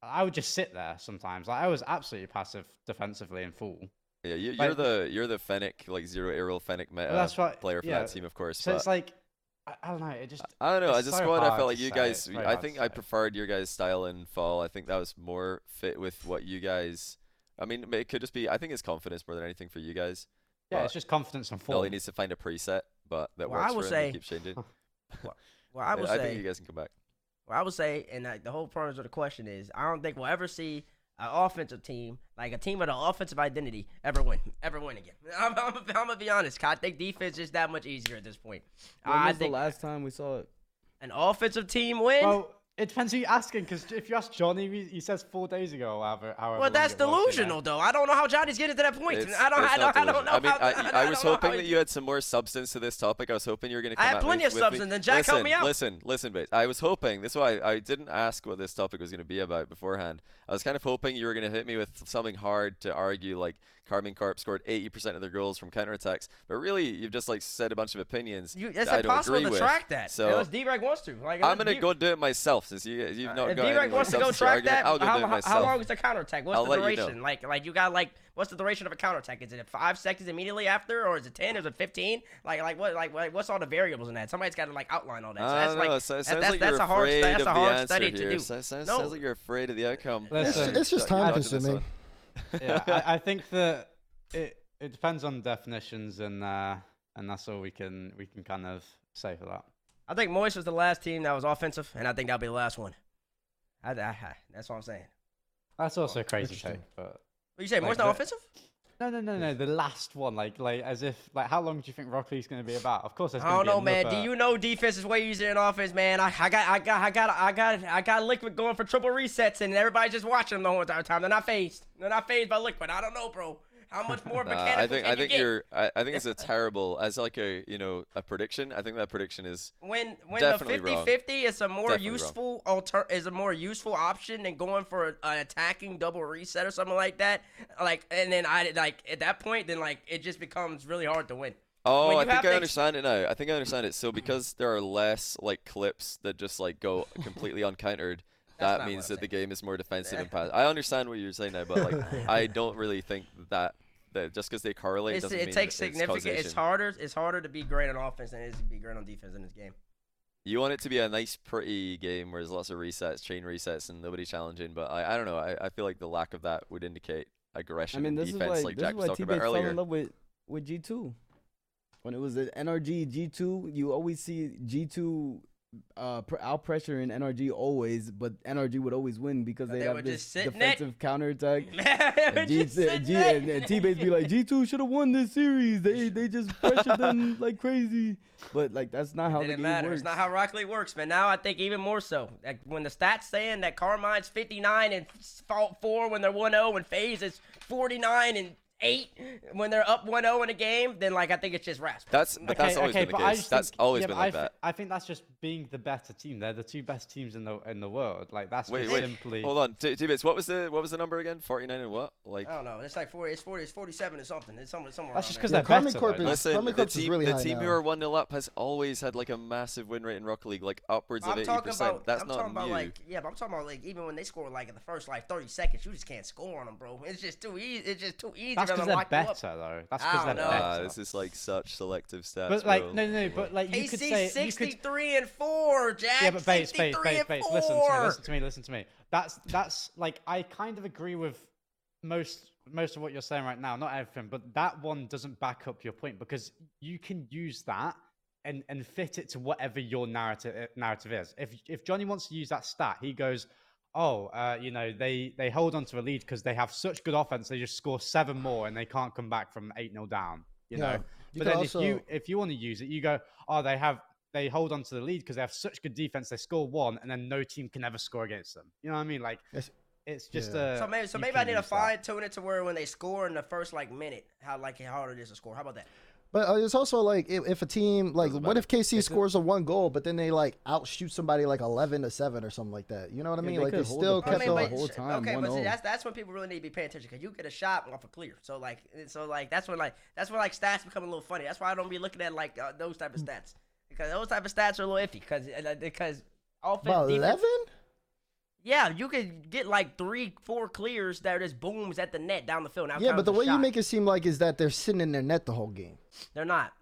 I would just sit there sometimes. Like I was absolutely passive defensively in full. Yeah, you, you're like- the you're the Fennec like zero aerial Fennec meta that's what- player for yeah, that team, of course. So but it's like, I, don't know. It just I don't know. As a so squad, I felt like you guys. I think I preferred your guys' style in fall. I think that was more fit with what you guys. I mean, it could just be. I think it's confidence more than anything for you guys. yeah, it's just confidence and All form. he needs to find a preset, but that Well, I works will for him. say- He keeps changing. [LAUGHS] Well, I [LAUGHS] Yeah, will I think you guys can come back. well, I would say, and like, the whole premise of the question is, I don't think we'll ever see an offensive team, like a team with an offensive identity, ever win, [LAUGHS] ever win again. I'm, I'm, I'm gonna be honest. I think defense is that much easier at this point. When I was the last time we saw it? an offensive team win. Well, It depends who you're asking, because if you ask Johnny, he, he says four days ago, however. however Well, that's it was, you delusional, though. I don't know how Johnny's getting to that point. It's- I don't. I don't. I don't know. I mean, how, I, [LAUGHS] I don't was hoping that you had some more substance to this topic. I was hoping you were going to I come had at me plenty of with me- substance, and Jack listen, helped me out. Listen, listen, Bates. I was hoping. This is why I didn't ask what this topic was going to be about beforehand. I was kind of hoping you were going to hit me with something hard to argue, like Karmine Corp scored 80% of their goals from counterattacks. But really, you've just like said a bunch of opinions. You, that it's I don't impossible agree to with. track that. So unless D-Reg wants to. Like, I'm gonna D- go do it myself since you you've not Uh, if got D-Reg wants to go track that, I'll go how, do it myself. how long is the counterattack? What's I'll the let you know. duration? Like, like you got like, what's the duration of a counterattack? Is it five seconds immediately after, or is it ten? Or Is it fifteen? Like, like what? Like, like what's all the variables in that? Somebody's got to like outline all that. So I that's like, know. So that- sounds that's, like that's you're a hard, afraid that's of a the hard answer study here. to do. So- sounds, No. sounds like you're afraid of the outcome. It's, it's just time dodged this consuming. Yeah, I, [LAUGHS] I think that it it depends on definitions, and uh, and that's all we can we can kind of say for that. I think Moist was the last team that was offensive, and I think that'll be the last one. I, I, that's what I'm saying. That's also a crazy take, but What you say? Like Moist not offensive? No, no, no, no. The last one, like, like as if, like, how long do you think Rock League's going to be about? Of course, there's I don't know, man. Do you know defense is way easier than offense, man? I, I got, I got, I got, I got, I got Liquid going for triple resets, and everybody's just watching them the whole entire time. They're not phased. They're not phased by Liquid. I don't know, bro. How much [LAUGHS] more mechanical I think I you think get? you're I, I think it's a terrible as like a you know a prediction. I think that prediction is when when the wrong. 50-50 is a more Definitely wrong. useful alter is a more useful option than going for an attacking double reset or something like that. Like, and then I like at that point, then like it just becomes really hard to win. Oh, I think I to ex- understand it now. I think I understand it. So because there are less like clips that just like go completely uncountered, That's that means what I'm that the game is more defensive Yeah. and [LAUGHS] pass. I understand what you're saying now, but like [LAUGHS] I don't really think that that just because they correlate It's, doesn't it mean takes that it's significant. It's harder. It's harder to be great on offense than it is to be great on defense in this game. You want it to be a nice, pretty game where there's lots of resets, chain resets, and nobody challenging. But I, I don't know. I, I feel like the lack of that would indicate aggression I mean, and this is defense, why like this Jack is was why talking T-Bates about fell in love with with G two. When it was the NRG G two, you always see G two uh pr- out pressure in NRG always, but NRG would always win because they they have this just sit it. defensive counterattack. [LAUGHS] And G, G, and, and T-Bates be like, G2 should have won this series. They they just pressured them [LAUGHS] like crazy. But like that's not how the didn't game matter. works. It's not how Rock League works, man. Now I think even more so. Like when the stats saying that Karmine's 59 and fault four when they're 1-0 and FaZe is 49 and eight when they're up 1-0 in a game, then like I think it's just rasp. That's but that's always been the but I case. That's think- always yeah, been but like I, thi- that. I think that's just being the better team. They're the two best teams in the in the world. Like that's Wait, just wait, simply. hold on, two, T-Bates, What was the what was the number again? Forty nine and what? Like I don't know. It's like 40. It's 40. It's 47 or something. It's somewhere. somewhere That's just because Yeah, they're better. Corp is- Listen, Karmine the Corps is team, really the high team who are one 0 up has always had like a massive win rate in Rocket League, like upwards of I'm eighty percent. That's I'm not talking about new. like yeah, but I'm talking about like even when they score like in the first like 30 seconds, you just can't score on them, bro. It's just too easy. It's just too easy That's because they're lock up. better, though. That's because they're don't know. better. This is like such selective stats. but like, bro. no, no, no. But like, you could say you could 63 and four, Jack. Yeah, but base, base, 63 base, and base. Listen to me, listen to me, listen to me. That's that's like I kind of agree with most most of what you're saying right now. Not everything, but that one doesn't back up your point because you can use that and and fit it to whatever your narrative uh, narrative is. If if Johnny wants to use that stat, he goes. Oh, uh, you know they they hold on to a lead because they have such good offense. They just score seven more and they can't come back from eight 0 down. You Yeah. know, You but could then if you if you want to use it, you go, oh, they have they hold on to the lead because they have such good defense. They score one, and then no team can ever score against them. You know what I mean? Like It's- it's just yeah. a. So maybe, so maybe I need to fine tune it to where when they score in the first like minute, how like how hard it is to score. How about that? But uh, it's also like if, if a team like Doesn't what matter. if KC scores a one goal, but then they like outshoot somebody like eleven to seven or something like that. You know what I mean? they like they could hold still the I kept mean, the but whole time, okay, but see, 1-0. that's that's when people really need to be paying attention because you get a shot off a clear. So like, so like that's when like that's when like stats become a little funny. That's why I don't be looking at like uh, those type of stats because those type of stats are a little iffy because because offense About defense- eleven? Yeah, you could get like three, four clears that are just booms at the net down the field. Now Yeah, but the as a way you make it seem like is that they're sitting in their net the whole game. they're not.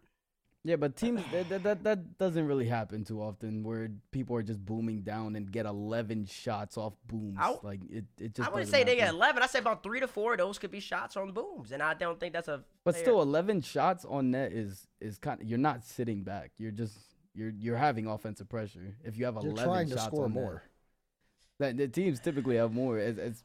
Yeah, but teams that, that that that doesn't really happen too often where people are just booming down and get 11 shots off booms. I w- like it, it just I wouldn't doesn't say they get eleven. I say about three to four of those could be shots on booms, and I don't think that's a. But fair- still 11 shots on net is is kind of you're not sitting back. You're just you're you're having offensive pressure. If you have You're 11 trying to shots score on net. That the teams typically have more. It's, it's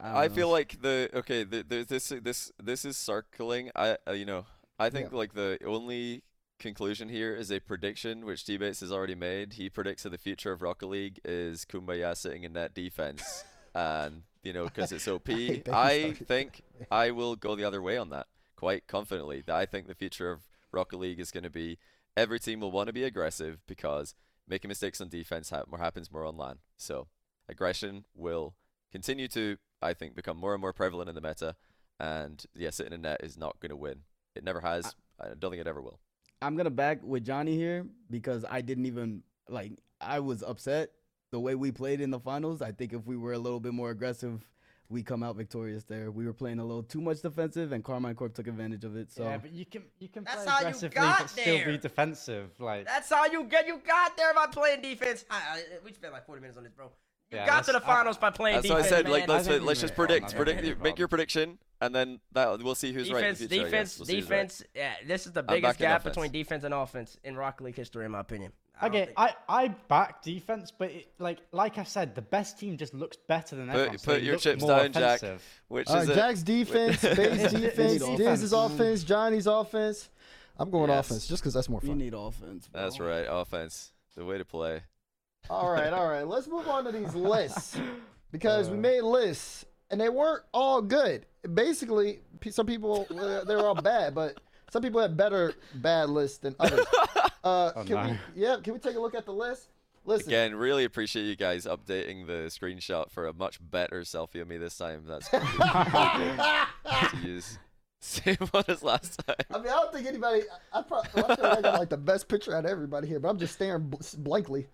I, I feel like the okay, the, the, this this this is circling. I uh, you know I think Yeah. like the only conclusion here is a prediction which Debates has already made. He predicts that the future of Rocket League is Kumbaya sitting in that defense, [LAUGHS] and you know because it's OP. that [LAUGHS] I think I will go the other way on that quite confidently. That I think the future of Rocket League is going to be every team will want to be aggressive because making mistakes on defense ha- more happens more on LAN. So aggression will continue to, I think, become more and more prevalent in the meta. And yeah, sitting in net is not going to win. It never has. I don't think it ever will. I'm gonna back with Johnny here because I didn't even like. I was upset the way we played in the finals. I think if we were a little bit more aggressive, we come out victorious there. We were playing a little too much defensive, and Karmine Corp took advantage of it. So yeah, but you can you can That's play how you aggressively got but still there. be defensive. Like That's how you get. You got there by playing defense. I, I, we spent like 40 minutes on this, bro. You Yeah, got to the let's- I- finals by playing That's what I said. man. Like, let's I let's just made predict. Predict. Make your prediction, and then that we'll see who's right. in defense, the future, defense. We'll see who's right. defense. Yeah, this is the biggest gap offense. between defense and offense in Rocket League history, in my opinion. I Okay, think- I, I back defense, but it, like like I said, the best team just looks better than Put- everyone. so put they your chips more down, Jack. Which Uh, is it? Jack's defense, Bates [LAUGHS] defense, it's Diz's defense. offense, Johnny's offense. I'm going Yes. offense just because that's more we fun. need offense. Bro. That's right. Offense. The way to play. All right, all right. Let's move on to these lists because we Uh. made lists and they weren't all good. Basically, some people they were all bad, but some people had better bad lists than others. [LAUGHS] Uh, Oh, can no. we? Yeah, can we take a look at the list? Listen, Again, really appreciate you guys updating the screenshot for a much better selfie of me this time. That's [LAUGHS] gonna use. Same one as last time. I mean, I don't think anybody. I, I probably I feel like I got like the best picture out of everybody here, but I'm just staring bl- blankly.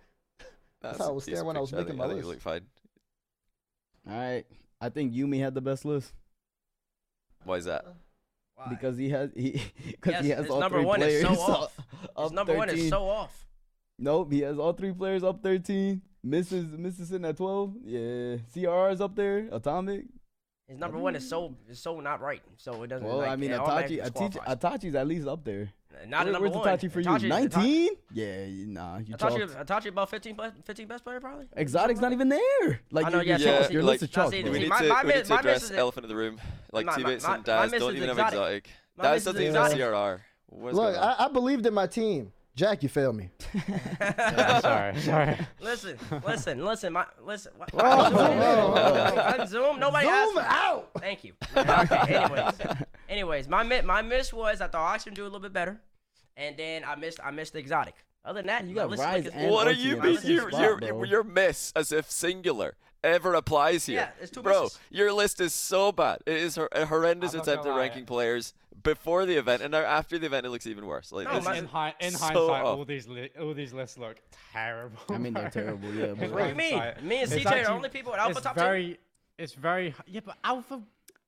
That's how I a was staring when I was picture. making think, my I think you list. look fine. All right, I think Yumi had the best list Why is that? Why? because he has he [LAUGHS] because Yes, he has his all number three one is players. so [LAUGHS] off. up His number one is so off. Nope, he has all three players up 13. Misses misses sitting at 12. Yeah, CRR is up there. Atomic. His number one is so is so not right. So it doesn't. Well, like, I mean, it Itachi, automatically Itachi, disqualifies. Itachi's at least up there. Not a Where- number where's one. Itachi for Itachi- you? Ita- 19? Yeah, nah, you Itachi, chalked. Itachi about 15, best- 15 best player probably. Exotic's not even there. Like I know, your, yeah, your, so your, your list is now see, we need my- to, my we need to my address is elephant in the room. Like My- my- T-Bates my- and my Daz don't is even have exotic. exotic. My Daz doesn't even have. CRR. Look. I, I believed in my team. Jack, you failed me. [LAUGHS] Yeah, sorry, [LAUGHS] sorry. Listen, listen, listen, my listen. What, Whoa, whoa, whoa. Unzoom. Nobody. Zoom me. out. Thank you. Okay. Anyways, anyways, my my miss was I thought Oxygen do a little bit better, and then I missed I missed the exotic. Other than that, You my got list Rise look and what are Archie you in mean? Your your your miss as if singular ever applies here, Yeah, it's two bro. misses. Your list is so bad. It is a horrendous I'm attempt at gonna ranking players before the event, and now after the event, it looks even worse. Like No, this in, hi- in so hindsight, off. all these li- all these lists look terrible. I mean, they're terrible, yeah, In but- What do you mean? Me and It's CJ are actually- only people at Alpha it's top very, It's very yeah, but Alpha.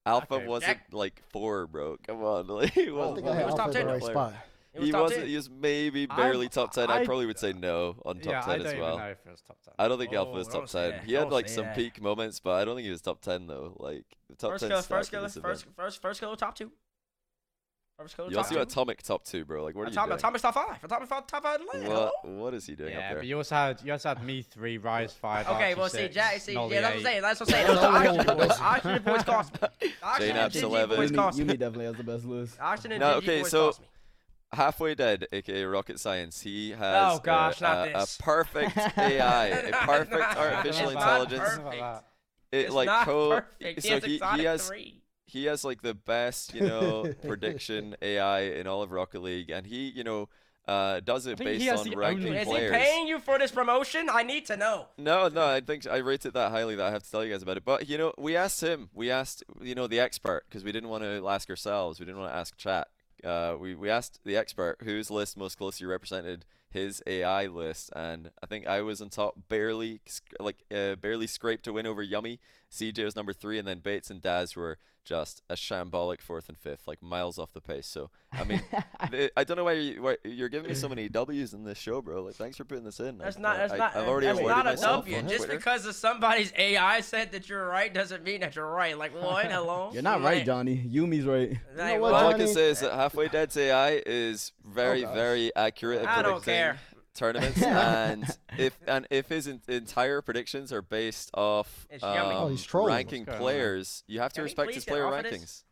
Alpha Okay, wasn't Jack- like four, bro. Come on, [LAUGHS] like, he wasn't think I he had was top 10 right spot. was He wasn't. 10. He was maybe I- barely top ten. I, I- probably would say no on top yeah, ten I as don't well. even know if it was top ten. I don't think Alpha Oh, was top say ten. that. He had oh, like say some that. peak moments, but I don't think he was top ten though. Like the top First ten. killer, stack first for killer, this first, event. first, first killer, top two. First killer, You top also two. got Atomic top two, bro. Like what are you Atomic, doing? Atomic's top five. Atomic top top five. in the land. What what is he doing up Yeah, there? but you also had you also had me three, Rise five. Okay, Archie well, see, six, Jack, see, Nolly yeah, that's what I'm eight. saying. That's what I'm saying. Those oxygen boys, oxygen boys cost me. Oxygen and Apps GG 11. boys Yumi, cost Yumi me. definitely has the best list. Oxygen and No, GG okay, boys so- cost me. Halfway Dead, aka Rocket Science. He has Oh, gosh, a, not uh, a, this. [LAUGHS] a [LAUGHS] perfect AI, a perfect artificial it's not intelligence. perfect. It It's like not co- perfect. so he has he, exotic he has three. He has like the best, you know, prediction [LAUGHS] AI in all of Rocket League, and he, you know, uh, does it based has on the ranking only- Is players. he paying you for this promotion? I need to know. No, no, I think I rate it that highly that I have to tell you guys about it. But you know, we asked him, we asked, you know, the expert because we didn't want to ask ourselves, we didn't want to ask chat. Uh, we we asked the expert whose list most closely represented his AI list, and I think I was on top, barely, like uh, barely scraped to win over Yummy. CJ was number three, and then Bates and Daz were just a shambolic fourth and fifth, like miles off the pace. So I mean, [LAUGHS] th- I don't know why, you, why you're giving me so many W's in this show, bro. Like, thanks for putting this in. That's I- not. That's I, not. I've already that's not a myself W. Just Twitter. because of somebody's AI said that you're right doesn't mean that you're right. Like what? [LAUGHS] Hello. You're not right, Johnny. Yumi's right. like, what, All I can say is that Halfway Dead's AI is very, oh, gosh. very accurate at I don't care. Tournaments, and [LAUGHS] if and if his en- entire predictions are based off um, Oh, he's ranking What's on? players, you have to Can respect his player off this? rankings.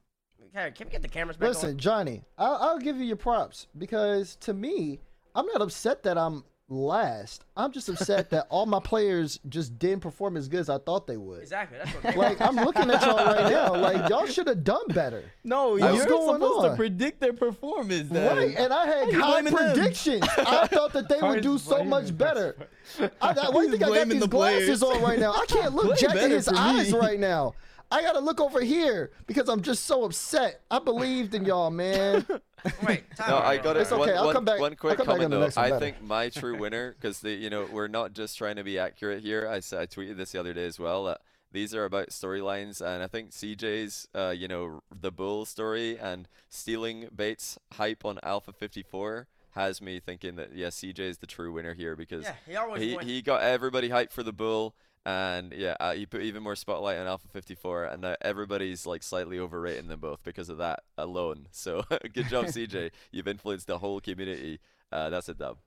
Can we get the cameras back Listen, on? Johnny, I'll, I'll give you your props because to me, I'm not upset that I'm last. I'm just upset that all my players just didn't perform as good as I thought they would. Exactly. That's what. [LAUGHS] Like I'm looking at y'all right now, like y'all should have done better. No, What's you're going supposed on? to predict their performance. Then. Right, and I had high blaming them? predictions. I thought that they would do so much better. I, I, why do you think I got these the glasses players. on right now? I can't look Play Jack in his eyes right now. I gotta look over here because I'm just so upset. I believed in y'all, man. [LAUGHS] Wait, [LAUGHS] No, I got it. It's okay, One, I'll one- come back- one quick come back on comment the though. next one I better. think my true winner, because you know we're not just trying to be accurate here. I, I tweeted this the other day as well. That these are about storylines, and I think CJ's, uh, you know, the bull story and stealing Bates hype on Alpha 54 has me thinking that yeah, CJ is the true winner here because Yeah, he he, he got everybody hyped for the bull and yeah uh, he put even more spotlight on alpha 54 and now everybody's like slightly overrating them both because of that alone [LAUGHS] so good job cj [LAUGHS] you've influenced the whole community uh, that's a dub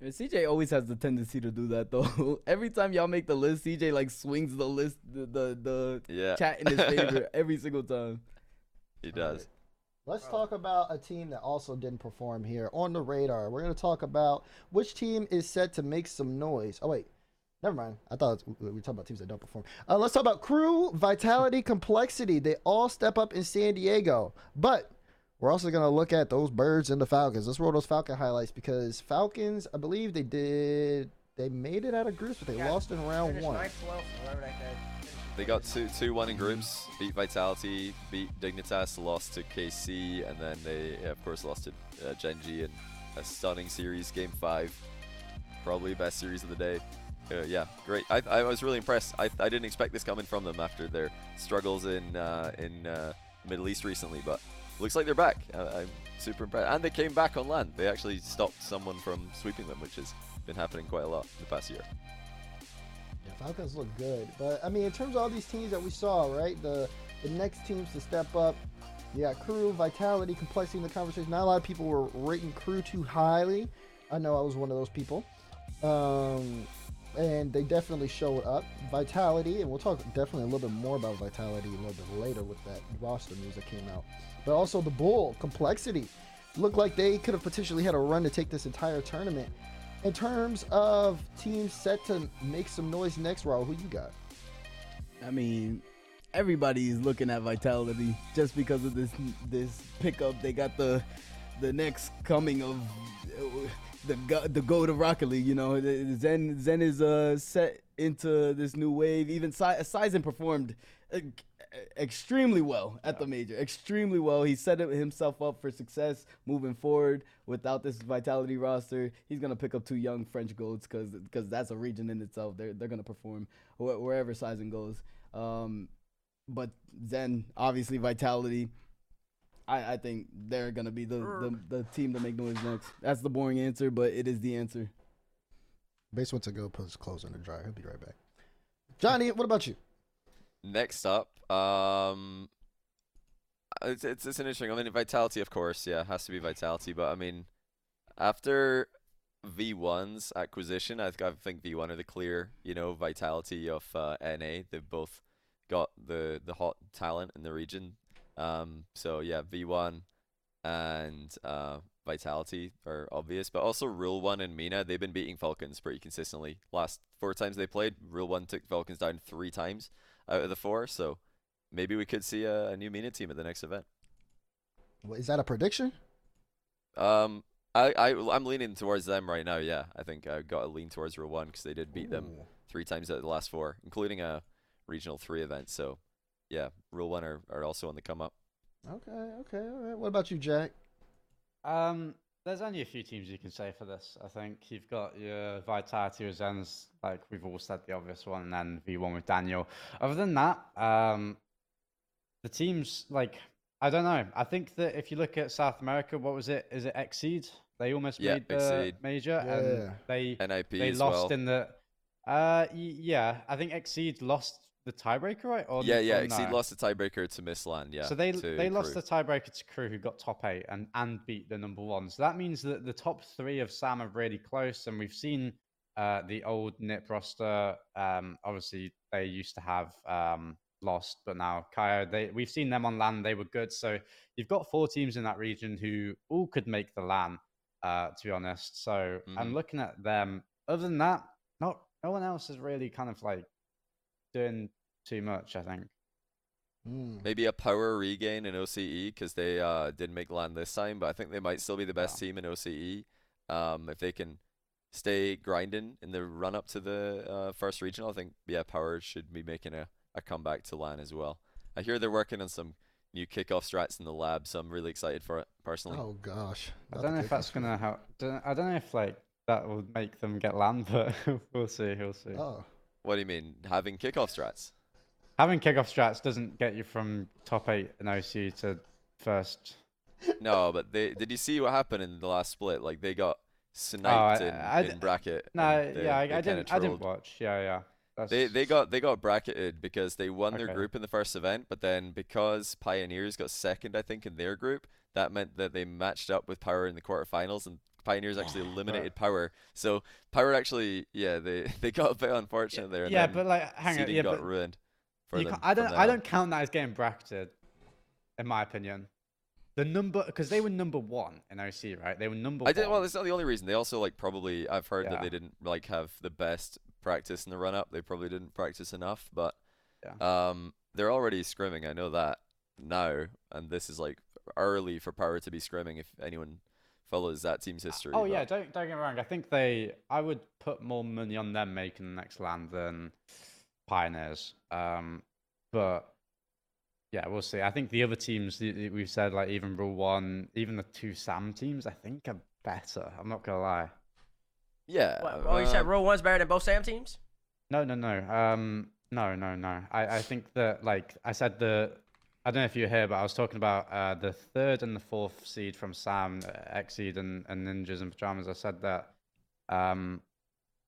Yeah, CJ always has the tendency to do that though. [LAUGHS] Every time y'all make the list, CJ like swings the list, the the, the yeah chat in his favor every single time. he does Let's talk about a team that also didn't perform here on the radar. We're going to talk about which team is set to make some noise. Oh, wait. Never mind. I thought we were talking about teams that don't perform. Uh, let's talk about crew, vitality, complexity. They all step up in San Diego. But we're also going to look at those birds and the Falcons. Let's roll those Falcon highlights because Falcons, I believe they did. They made it out of groups, but they Yeah, lost in round Finished one. ninth, 12th, whatever that guy- they got two two one in groups beat vitality beat dignitas lost to kc and then they of course lost to uh, Gen G in a stunning series game five probably best series of the day uh, yeah great. I, I was really impressed. I, I didn't expect this coming from them after their struggles in uh, in uh, middle east recently but looks like they're back. I'm super impressed. And they came back on LAN. They actually stopped someone from sweeping them which has been happening quite a lot in the past year. Yeah, Falcons look good, but I mean, in terms of all these teams that we saw, right? The the next teams to step up, yeah, crew, vitality, complexity in the conversation. Not a lot of people were rating crew too highly. I know I was one of those people, um, and they definitely showed up. Vitality, and we'll talk definitely a little bit more about vitality a little bit later with that roster news that came out. But also the bull complexity looked like they could have potentially had a run to take this entire tournament. In terms of teams set to make some noise next round, who you got? I mean, everybody is looking at Vitality just because of this this pickup. They got the the next coming of the go, the go to Rocket League. You know, Zen Zen is uh set into this new wave. Even Si- Saizen performed. Uh, extremely well at the major extremely well he set himself up for success moving forward without this vitality roster he's gonna pick up two young french goats because that's a region in itself they're, they're gonna perform wh- wherever Saizen goes um, but Zen, obviously, Vitality. I, I think they're gonna be the, the, the team to make noise next. That's the boring answer, but it is the answer. Base went to go put his clothes in the dryer. He'll be right back. Johnny, what about you? Next up, um, it's, it's it's an interesting. I mean, vitality, of course, yeah, has to be vitality. But I mean, after V1's acquisition, I think I think V1 are the clear, you know, vitality of uh, NA. They've both got the the hot talent in the region. Um, so yeah, V1 and uh, Vitality are obvious, but also Rule One and MENA. They've been beating Falcons pretty consistently. Last four times they played, Rule One took Falcons down three times out of the four. So maybe we could see a, a new MENA team at the next event. Is that a prediction? Um, I I I'm leaning towards them right now. Yeah, I think I've got to lean towards Rule One because they did beat them three times out of the last four, including a regional three event. So yeah, Rule One are, are also on the come up. Okay, okay, all right. What about you, Jack? Um, there's only a few teams you can say for this. I think you've got your Vitality with Zen's, like we've all said the obvious one, and then V1 with Daniel. Other than that, um, the teams like I don't know. I think that if you look at South America, what was it? Is it Exceed? They almost Yeah, made the Exceed. major, Yeah. and they NIP they as lost well. in the. Uh, yeah, I think Exceed lost the tiebreaker, right? Or yeah, yeah. no? lost the tiebreaker to Missland. Yeah. So they they lost Crew. the tiebreaker to Crew, who got top eight and and beat the number one. So that means that the top three of Sam are really close, and we've seen uh, the old NIP roster. Um, obviously, they used to have um, lost, but now Kaya, they we've seen them on LAN. They were good. So you've got four teams in that region who all could make the LAN. Uh, to be honest, so I'm Mhm. looking at them. Other than that, not no one else is really kind of like doing too much. I think. Mm. Maybe a power regain in OCE because they uh, didn't make LAN this time, but I think they might still be the best team in OCE um, if they can stay grinding in the run up to the uh, first regional. I think yeah, power should be making a, a comeback to LAN as well. I hear they're working on some new kickoff strats in the lab, so I'm really excited for it personally. Oh gosh. I don't know if that's gonna help. I don't know if like that will make them get LAN, [LAUGHS] but we'll see. We'll see. Oh. What do you mean having kickoff strats? Having kickoff strats doesn't get you from top eight in OC to first. no, but they did you see what happened in the last split? Like they got oh, I- sniped in, I d- in bracket. No, they- yeah, I, I didn't. I didn't watch. Yeah, yeah. That's, They they got they got bracketed because they won their group in the first event, but then because Pioneers got second, I think, in their group, that meant that they matched up with Power in the quarterfinals, and Pioneers actually [SIGHS] eliminated Power. So Power actually, yeah, they [LAUGHS] they got a bit unfortunate there. And yeah, but like, hang on. Yeah, got but ruined. Them I don't. I don't count that as getting bracketed, in my opinion. The number because they were number one in OC, right? They were number. I did. Well, it's not the only reason. They also like probably. I've heard that they didn't like have the best practice in the run up. They probably didn't practice enough, but Yeah. um, they're already scrimming. I know that now, and this is like early for Power to be scrimming. If anyone follows that team's history. Oh yeah, don't don't get me wrong. I think they. I would put more money on them making the next LAN than Pioneers. Um, but yeah, we'll see. I think the other teams y- y- we've said like even Rule One, even the two Sam teams, I think are better. I'm not gonna lie. yeah. What, oh, you said Rule one's better than both Sam teams? No, no, no. Um, no, no, no. I, I think that like I said the. I don't know if you're here, but I was talking about uh, the third and the fourth seed from Sam, uh, Xseed and, and Ninjas and Pajamas. I said that um,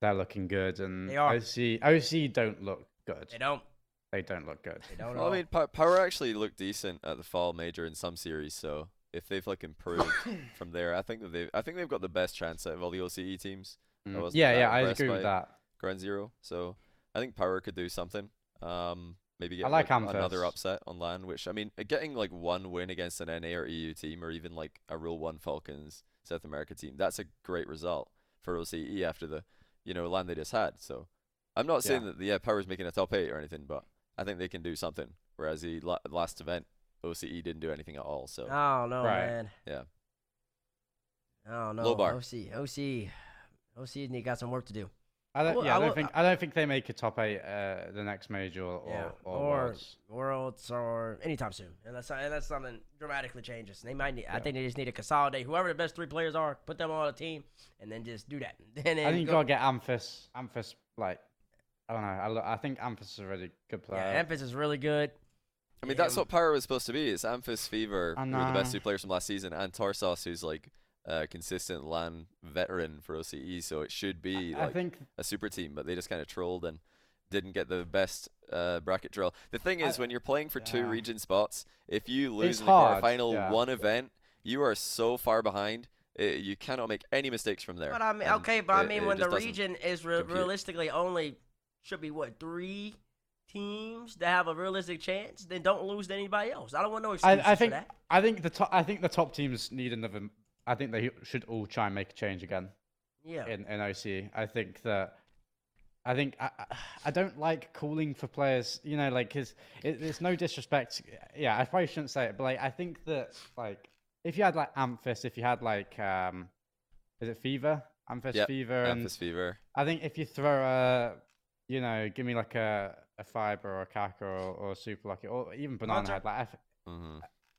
they're looking good, and They are. OC OC don't look good. They don't. They don't look good. They don't. Well. I mean, Power actually looked decent at the fall major in some series, so if they've like improved [COUGHS] from there, I think that they, I think they've got the best chance out of all the OCE teams. Mm. Yeah, yeah, I agree with that. Ground Zero, so I think Power could do something. Um, maybe get like another Amethyst. upset on LAN. Which I mean, getting like one win against an NA or EU team, or even like a Rule One Falcons South America team, that's a great result for OCE after the you know LAN they just had. So I'm not saying Yeah. that yeah Power's making a top eight or anything, but I think they can do something. Whereas the la- last event, OCE didn't do anything at all. So I don't know, Right. man. Yeah. oh no, know. Low bar. OC, OC, OC need got some work to do. I don't, will- yeah, I I don't will- think I don't think they make a top eight uh, the next major or, Yeah, or, or, or- Worlds. Worlds or anytime soon, unless unless something dramatically changes. They might need. I think they just need to consolidate whoever the best three players are, put them on a team, and then just do that. [LAUGHS] and then I think you gotta get Amphis. Amphis, like, I don't know. I, I think Amphis is a really good player. yeah, Memphis is really good. I mean, that's what Pyro was supposed to be. It's Amphis Fever, who are the best two players from last season, and Torsos, who's like a consistent LAN veteran for OCE. So it should be I like think a super team, but they just kind of trolled and didn't get the best uh, bracket drill. The thing I- is, when you're playing for two region spots, if you lose It's in the hard, quarterfinal yeah. one event, you are so far behind. uh you cannot make any mistakes from there. But I mean, okay, but I mean, when the region is re- realistically only should be what three teams that have a realistic chance, then don't lose to anybody else. I don't want no excuses I, I think for that. I think the top I think the top teams need another. I think they should all try and make a change again Yeah. in in OC. I think that. I think I, I- I don't like calling for players, you know, like because it, it's no disrespect. Yeah, I probably shouldn't say it, but like I think that like if you had like Amphis, if you had like um, is it Fever? Amphis Yep, Fever, and Amphis Fever. I think if you throw a, you know, give me like a a fiber or a kaka or, or a super lucky or even banana Hunter? head, like I f- hmm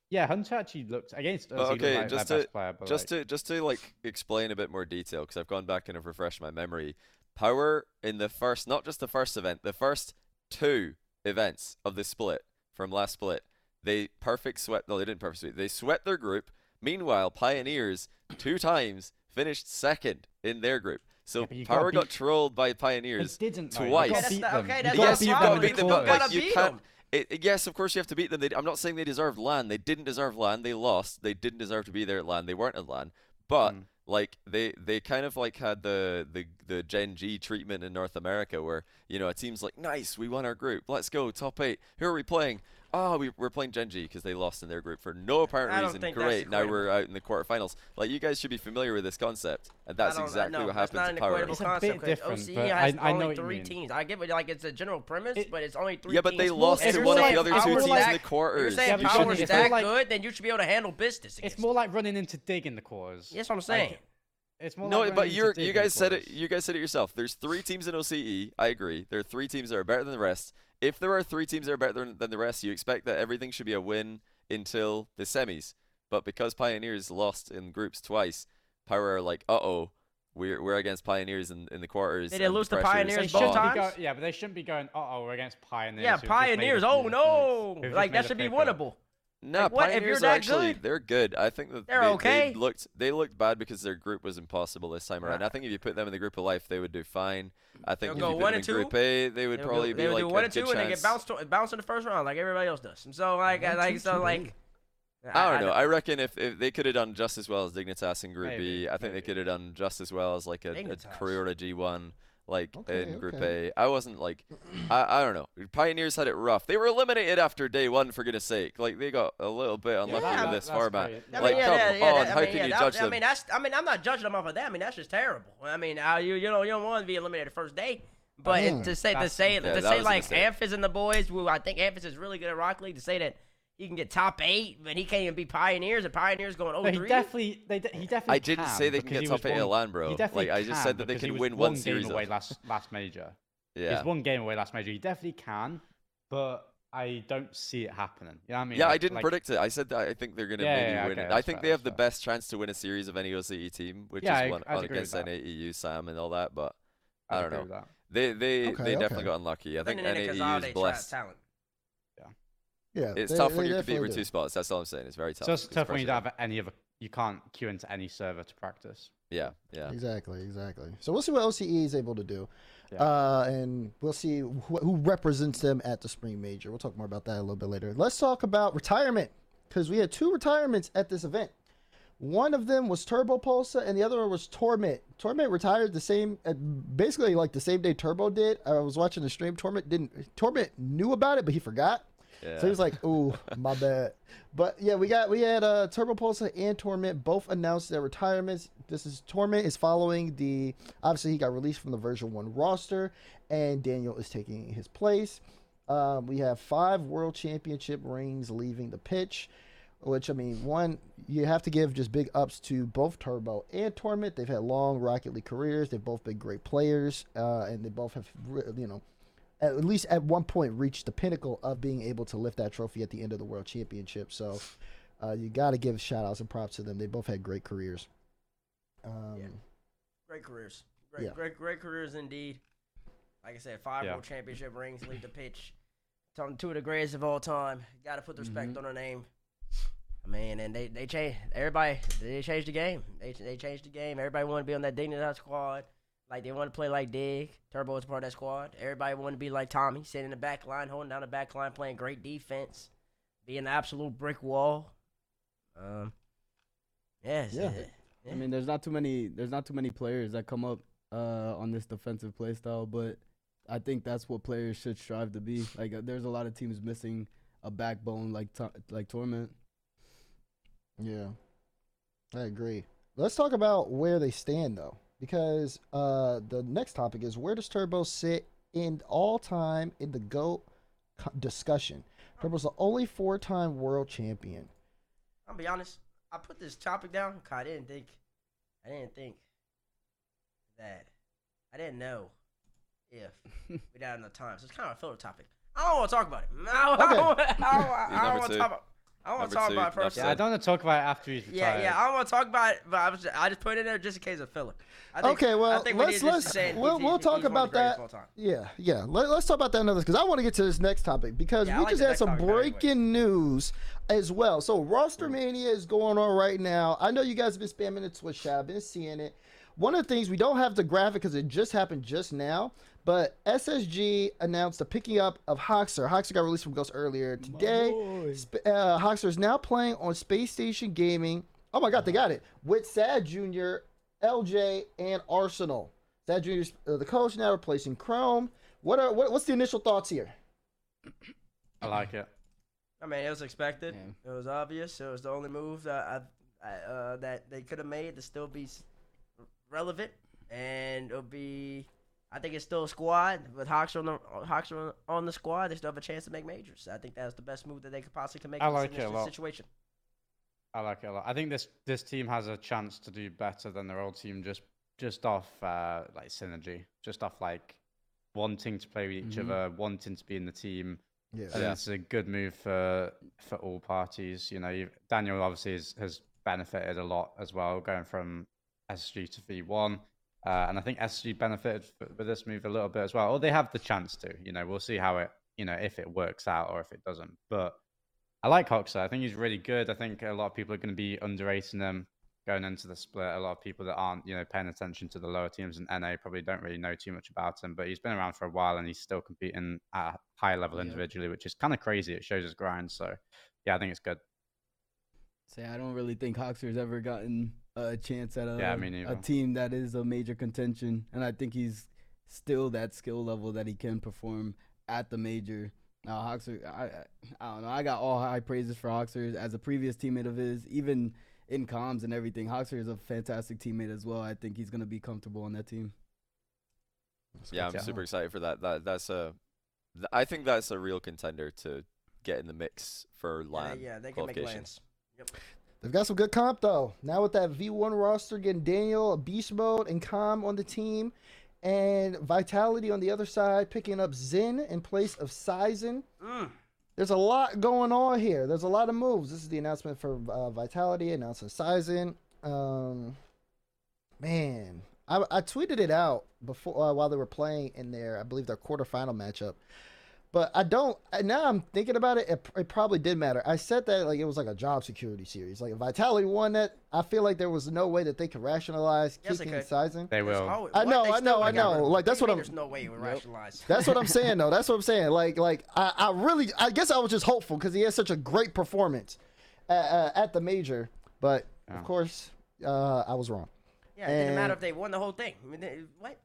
yeah, Hunter actually looked against us. But he looked okay, like just their to- best player, but just like, to just to like explain a bit more detail because I've gone back and I've refreshed my memory. Power in the first, not just the first event, the first two events of the split from last split, they perfect swept. No, they didn't perfect sweep. They swept their group. Meanwhile, Pioneers two times finished second in their group. So Yeah, but gotta Power got trolled by they Pioneers. didn't twice. gotta Okay, beat that's them. not- okay, You that's yes, you've them got to beat them, You but quarters. like, you beat can't. It- yes, of course you have to beat them. They, I'm not saying they deserved LAN. They didn't deserve LAN. They lost. They didn't deserve to be there at LAN. They weren't at LAN. But Mm. like they they kind of like had the the the Gen G treatment in North America where you know a team's like nice we won our group let's go top eight who are we playing oh we, we're playing Gen G because they lost in their group for no apparent I reason great now we're out in the quarterfinals like you guys should be familiar with this concept and that's uh, exactly no, what that's happened not to an Power equatable It's a bit different, OCE but has I- I only what three teams. I get it, like it's a general premise, It- but it's only three yeah but they more- lost it's to more one of the other two teams in the quarters You're saying Yeah, but power Johnny, it's like- good, then you should be able to handle business. It's more like running into dig in the quarters. That's what I'm saying. it's more No, like but you're, you guys said it. You guys said it yourself. There's three teams in OCE. I agree. There are three teams that are better than the rest. If there are three teams that are better than, than the rest, you expect that everything should be a win until the semis. But because Pioneers lost in groups twice, Power are like, uh oh, we're we're against Pioneers in, in the quarters. They and lose to Pioneers both times? go- yeah, but they shouldn't be going. Uh oh, we're against pioneers. Yeah, who've just made pioneers. Oh no! Like that should be pick up. winnable. Nah, Like, what, Pioneers you're actually good? they're good. I think that They're they, okay. they looked they looked bad because their group was impossible this time around. Nah. I think if you put them in the group of life, they would do fine. I think They'll if go you put one them and in Group two. A, they would They would probably do, be would like do a one and good two, and they get bounced bounced in the first round like everybody else does. And So like, I, like so like. eight. I don't know. I reckon if, if they could have done just as well as Dignitas in Group B, Maybe, I think they could have done just as well as like a, a Dignitas. Carrera G1, like Okay, in Group okay. A. I wasn't like, I, I don't know. Pioneers had it rough. They were eliminated after day one for goodness sake. Like they got a little bit unlucky Yeah, with this that's format. great. I I mean, Like, yeah, come yeah, yeah, on, how I mean, can yeah, you that- judge I them? mean, that's. I mean, I'm not judging them off of that. I mean, that's just terrible. I mean, uh, you you know you don't want to be eliminated first day, but Mm. to say to say Yeah, to say like. Amphis and the boys, who I think Amphis is really good at Rock League, to say that he can get top eight, but he can't even be Pioneers, and Pioneers going But he 03. definitely, they, de- he definitely. I didn't say they can get top eight at one- LAN, bro. Like, I just said that they can win one game series away last last major. [LAUGHS] Yeah. He's one game away last major. He definitely can, but I don't see it happening. You know what I mean? Yeah, I didn't like- predict it. I said that I think they're gonna Yeah, maybe yeah, win okay, it. I think fair, they have the fair. best chance to win a series of any OCE team, which Yeah, is one I'd on agree with against. NAEU, Sam, and all that. But I'd I don't know. They they Okay, they definitely okay. got unlucky. I think Winning in it 'cause all NAEU they is tra- blessed. talent. Yeah, It's they- tough they when you compete definitely for do. two spots. That's all I'm saying. It's very tough. So it's It's tough when you don't have any other. You can't queue into any server to practice. Yeah, yeah. Exactly, exactly. So we'll see what OCE is able to do, Yeah. uh, and we'll see wh- who represents them at the spring major. We'll talk more about that a little bit later. Let's talk about retirement because we had two retirements at this event. One of them was Turbopolsa, and the other one was Torment. Torment retired the same, uh, basically like the same day Turbo did. I was watching the stream. Torment didn't. Torment knew about it, but he forgot. Yeah. So he was like, "Ooh, my bad." But yeah, we got we had uh, Turbopolsa and Torment both announced their retirements. This is Torment is following the obviously he got released from the version one roster, and Daniel is taking his place. Um, we have five world championship rings leaving the pitch, which I mean, one you have to give just big ups to both Turbo and Torment. They've had long Rocket League careers. They've both been great players, uh, and they both have you know at least at one point reached the pinnacle of being able to lift that trophy at the end of the world championship. So uh, you got to give shout outs and props to them. They both had great careers. Um, Yeah. Great careers. Great, Yeah. great, great careers indeed. Like I said, five Yeah. world championship rings lead the pitch. Some two of the greatest of all time. Got to put the respect Mm-hmm. on their name. I mean, and they they changed everybody. They changed the game. They they changed the game. Everybody wanted to be on that Dignitas squad. Like they want to play like Dig. Turbo was part of that squad. Everybody wanted to be like Tommy, sitting in the back line, holding down the back line, playing great defense, being an absolute brick wall. Um, yes, Yeah. yeah. I mean, there's not too many. There's not too many players that come up uh, on this defensive play style, but I think that's what players should strive to be. Like, uh, there's a lot of teams missing a backbone like to- like Torment. yeah, I agree. Let's talk about where they stand though, because uh, the next topic is where does Turbo sit in all time in the GOAT co- discussion? Turbo's the only four time world champion. I'll be honest. I put this topic down 'cause I didn't think, I didn't think that, I didn't know if [LAUGHS] we didn't have enough time. So it's kind of a filler topic. I don't want to talk about it. [LAUGHS] I don't, I don't, I don't, I don't want to talk about. I don't want to talk two, about it first. Yeah, I don't want to talk about it after he's Yeah, retired. yeah. yeah, I don't want to talk about it, but I, was, I just put it in there just in case of filler. I think, Okay, well, I think we let's let's we'll, he's- we'll talk he's one of about that. of all time. Yeah, yeah. Let, us talk about that another because I want to get to this next topic because Yeah, we like just had some topic better anyways. breaking news as well. So roster mania is going on right now. I know you guys have been spamming the Twitch chat. I've been seeing it. One of the things we don't have the graphic because it just happened just now, but SSG announced the picking up of Hoxer. Hoxer got released from Ghost earlier today. Sp- uh, Hoxer is now playing on Space Station Gaming. Oh my God, they got it with Sad Junior LJ, and Arsenal. That Junior's uh, the coach now replacing Chrome. What are what, what's the initial thoughts here? I like it. I mean, it was expected. Yeah. It was obvious. It was the only move that I, I uh, that they could have made to still be relevant, and it'll be. I think it's still a squad with Hawks on the Hawks on, on the squad. They still have a chance to make majors. I think that's the best move that they could possibly make I in this it a lot. situation. I like it a lot. I think this this team has a chance to do better than their old team just just off uh, like synergy, just off like wanting to play with each Mhm. other, wanting to be in the team. Yeah. I think it's a good move for for all parties. You know, you Daniel obviously has, has benefited a lot as well, going from SG to V1. Uh, and I think SG benefited with this move a little bit as well. Or they have the chance to. You know, we'll see how it, you know, if it works out or if it doesn't. But I like Hoxer. I think he's really good. I think a lot of people are going to be underrating him going into the split. A lot of people that aren't, you know, paying attention to the lower teams in NA probably don't really know too much about him. But he's been around for a while and he's still competing at a high level Yeah. individually, which is kind of crazy. It shows his grind. So yeah, I think it's good. Say I don't really think Hoxer's ever gotten a chance at a Yeah, me a team that is a major contention, and I think he's still that skill level that he can perform at the major. Now Hoxer, I I- I don't know. I got all high praises for Hoxer as a previous teammate of his, even in comms and everything. Hoxer is a fantastic teammate as well. I think he's gonna be comfortable on that team. Yeah, I'm Yeah. super excited for that. That that's a, th- I think that's a real contender to get in the mix for Yeah, LAN. they, yeah, they can make qualification. LANs. They've got some good comp though. Now with that V1 roster, getting Daniel, Beast Mode, and Com on the team, and Vitality on the other side, picking up Zen in place of Saizen. Mm. There's a lot going on here. There's a lot of moves. This is the announcement for uh, Vitality, announcing Saizen. Um, man, I, I tweeted it out before uh, while they were playing in their, I believe their quarterfinal matchup. But I don't. Now I'm thinking about it. It, it probably did matter. I said that like it was like a job security series. Like if Vitality won that, I feel like there was no way that they could rationalize Yes, they keeping could. Saizen. They will. always- I know, I know, I would've got rid know. of Like, that's What do what you I'm- mean There's no way you would Yep. rationalize. That's what I'm saying, though. That's what I'm saying. Like, like I, I really, I guess I was just hopeful because he had such a great performance at, uh, at the major. But Yeah. of course, uh, I was wrong. Yeah, it didn't matter if they won the whole thing. I mean, they, what?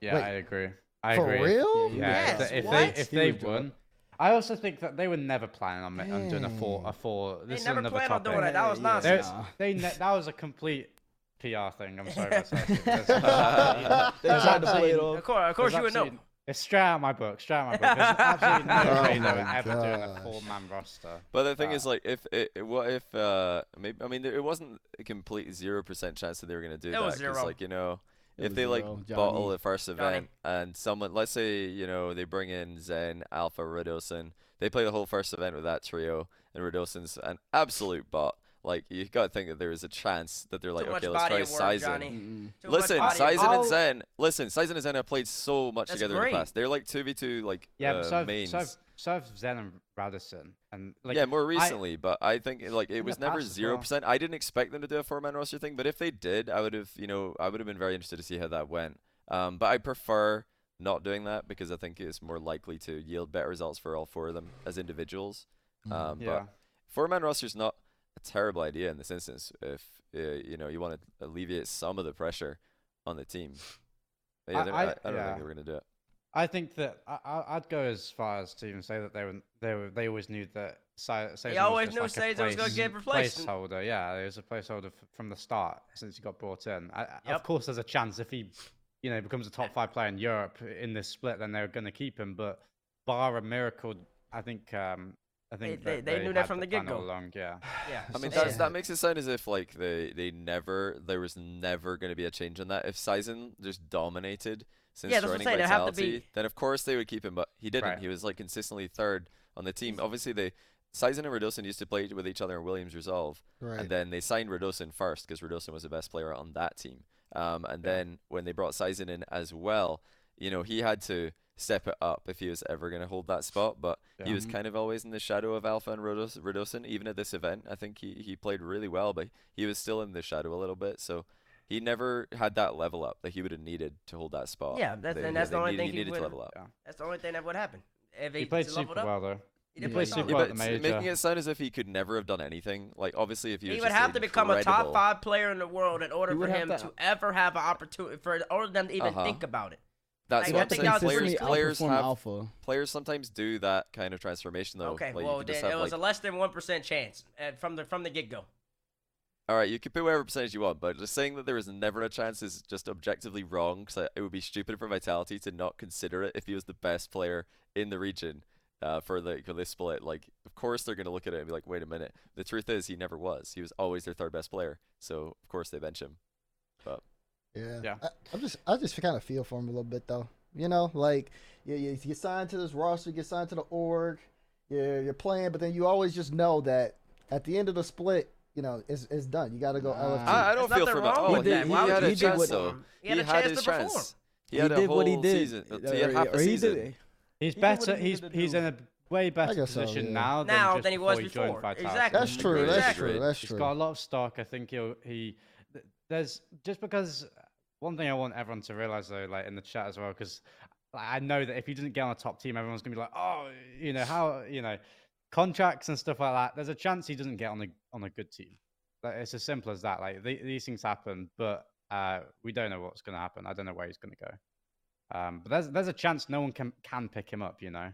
Yeah, Wait, I agree. I For agree. real? Yeah, Yeah, Yes, if, they, if what? they if they was won, I also think that they were never planning on, ma- on doing a four a four. They This is never another planned on topic. doing it. That was Yeah, nonsense. They ne- that was a complete PR thing. I'm sorry. [LAUGHS] That's, They tried to play it absolutely- off. Of course, of course you would know. absolutely- It's straight out of my book. Straight out of my book. There's [LAUGHS] absolutely no Oh way they were my ever doing a gosh. four man roster. But the thing is, like, if it, it- what if uh maybe I mean there- it wasn't a complete zero percent chance that they were gonna do It that was zero. like you know It if they like zero. bottle the first Johnny. event and someone let's say you know they bring in Zen, Alpha, Radosin, they play the whole first event with that trio and Radosin's an absolute bot. Like you gotta think that there is a chance that they're like Too okay let's try of work, Saizen. Listen, body Saizen work. and Zen. Listen, Saizen and Zen have played so much That's together in the past. They're like two v two like Yeah, uh, but so have, mains. so have, so have Zen and Radosin, and like yeah, more I- recently, but I think like it was never zero percent. I didn't expect them to do a four man roster thing, but if they did, I would have, you know, I would have been very interested to see how that went. Um, but I prefer not doing that because I think it's more likely to yield better results for all four of them as individuals. Um, yeah. but four man roster is not a terrible idea in this instance if uh, you know you want to alleviate some of the pressure on the team. But yeah, I- I- I, I don't yeah. think they were gonna do it. I think that I, I- I'd go as far as to even say that they were they were they always knew that Sa- Saizen always was knew just like a Saizen was gonna get replaced. Placeholder, yeah, it was a placeholder f- from the start since he got brought in. I, I- Yep. Of course, there's a chance if he, you know, becomes a top five player in Europe in this split, then they're going to keep him. But bar a miracle, I think. Um, I think they- that they knew that from the plan all get-go. along, yeah. [SIGHS] Yeah. I mean, so that's, sad. that makes it sound as if like they they never there was never going to be a change in that. If Saizen just dominated since Yeah, that's what joining saying, it'd have to Vitality, be- then of course they would keep him. But he didn't. Right. He was like consistently third on the team. Obviously, they Saizen and Radosin used to play with each other in Williams Resolve, Right. and then they signed Radosin first because Radosin was the best player on that team. Um, and then when they brought Saizen in as well, you know, he had to step it up if he was ever going to hold that spot. But he was kind of always in the shadow of Alpha and Rodos- Radosin, even at this event. I think he, he played really well, but he was still in the shadow a little bit. So he never had that level up that he would have needed to hold that spot. Yeah, that's- They- and that's the only needed, thing he he needed to level up. Yeah. That's the only thing that would happen. If He he, played leveled super up, well though. He didn't Yeah, play he solid. did. Yeah, well but at major. making it sound as if he could never have done anything. Like obviously, if he, He was would just have to become a top five player in the world in order for him to- to ever have an opportunity for or them to even Uh-huh. think about it. That's Like, what I I'm think saying. that Players, players have alpha. players sometimes do that kind of transformation though. Okay, Like, you well could just then it was like, a less than one percent chance uh, from the from the get go. All right, you can put whatever percentage you want, but just saying that there is never a chance is just objectively wrong. Because it would be stupid for Vitality to not consider it if he was the best player in the region uh, for the for this split. Like, of course they're gonna look at it and be like, wait a minute. The truth is, he never was. He was always their third best player. So of course they bench him. But Yeah. Yeah. I, I'm just I just kind of feel for him a little bit though. You know, like you, you get signed to this roster, you get signed to the org, you're you're playing, but then you always just know that at the end of the split, you know, it's it's done. You got to go Nah. LFT. I, I don't There's feel nothing for Val- wrong Oh, with he, that. he Why would had a do chance though. He had a chance his to perform. chance. He, He, had a did whole what he did. season. uh, He had half a he season. did- He's He did what better. he He's he's in a way better guess so, position yeah. now than Now just than he was before he before. Vitality. Exactly. That's true. Exactly. That's true. That's He's true. got a lot of stock. I think he'll he. There's just because one thing I want everyone to realize though, like in the chat as well, because I know that if he doesn't get on a top team, everyone's gonna be like, oh, you know how you know contracts and stuff like that. There's a chance he doesn't get on a on a good team. Like, it's as simple as that. Like the, these things happen, but uh, we don't know what's gonna happen. I don't know where he's gonna go. Um, but there's there's a chance no one can can pick him up, you know.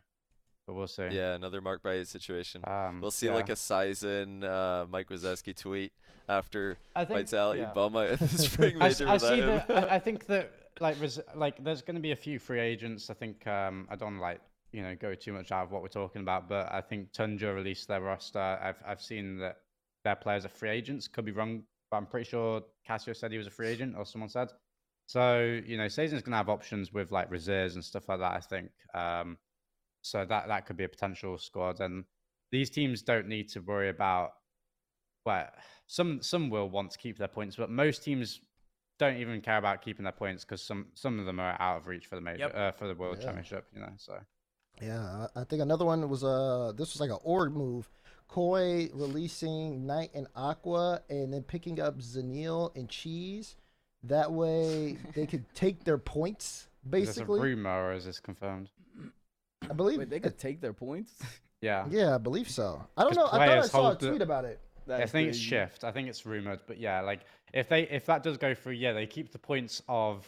But we'll see. Yeah, another Mark Baez situation. Um, We'll see yeah. like a Saizen uh, Mike Wazowski tweet after I think, Vitality yeah. bum out at the spring major I without see him. that. I, I think that like res- like there's going to be a few free agents. I think um, I don't like you know go too much out of what we're talking about, but I think Tundra released their roster. I've I've seen that their players are free agents. Could be wrong, but I'm pretty sure Casio said he was a free agent, or someone said. So you know, Saizen's going to have options with like reserves and stuff like that. I think. Um, so that that could be a potential squad, and these teams don't need to worry about. Well, some some will want to keep their points, but most teams don't even care about keeping their points because some some of them are out of reach for the major Yep. uh, for the world Yeah. championship. You know, so Yeah, I I think another one was uh this was like an org move. Koi releasing Knight and Aqua and then picking up Zanil and Cheese. That way [LAUGHS] they could take their points, is this a basically. rumor or is this confirmed? I believe Wait, they could take their points. Yeah, Yeah, I believe so. I don't know. I thought I saw a hold the- tweet about it. I That's think it's shift. I think it's rumored, but yeah, like if they if that does go through, yeah, they keep the points of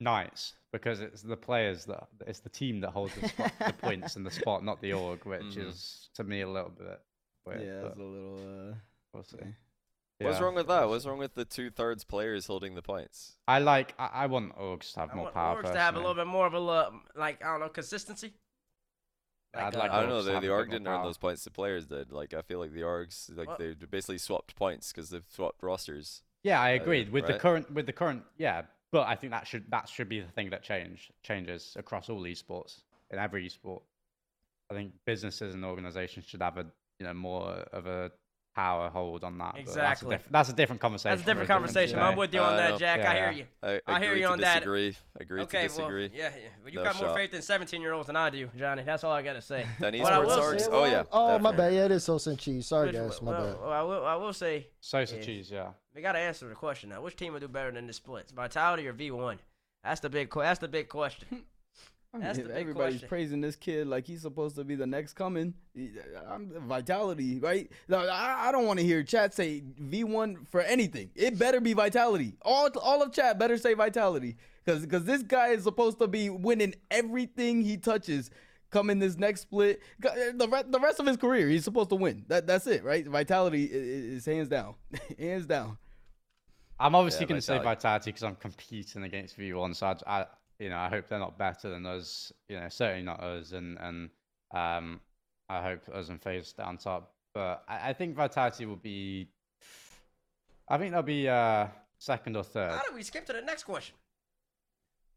knights because it's the players that it's the team that holds the, spot, the [LAUGHS] points and the spot, not the org, which Mhm. is to me a little bit weird. Yeah, it's a little. Uh, we'll see. okay. What's wrong with that? What's wrong with the two thirds players holding the points? I like. I, I want orgs to have I more want power. orgs to have a little bit more of a lo- like I don't know consistency. I'd uh, like I don't know. The, the org didn't earn those points. The players did. Like I feel like the orgs like Well- they basically swapped points because they've swapped rosters. Yeah, I uh, agreed with the current with the current. Yeah, but I think that should that should be the thing that change changes across all esports in every esport. I think businesses and organizations should have a you know more of a power hold on that. Exactly. That's a, diff- that's a different conversation. That's a different conversation. day. I'm with you on Uh, that. Jack. Yeah, I hear you. I, I hear you to on that. disagree. Agree okay, to disagree. well, yeah, yeah. But you No got more faith in 17 year olds than I do, Johnny. That's all I gotta say. [LAUGHS] Then What I esports will say- Oh yeah. Oh my bad. Yeah, it is Sosa and Cheese. Sorry Which- guys, my well, bad. well, I will. I will say Sosa Yeah. cheese, yeah. we gotta answer the question now. Which team would do better than the splits, Vitality or V1? That's the big. que- That's the big question. [LAUGHS] I That's the big everybody's question. praising this kid like he's supposed to be the next coming. I'm vitality, right? No, I, I don't want to hear chat say V1 for anything. It better be vitality. All all of chat better say vitality, because because this guy is supposed to be winning everything he touches. Coming this next split, the re- the rest of his career, he's supposed to win. That that's it, right? Vitality i- i- is hands down, [LAUGHS] hands down. I'm obviously Yeah, going to say Vitality. Vitality because I'm competing against V1. So I, I, you know, I hope they're not better than us. You know, certainly not us, and and um, I hope us and FaZe stay on top. But I, I think Vitality will be. I think they'll be uh, second or third. How do we skip to the next question?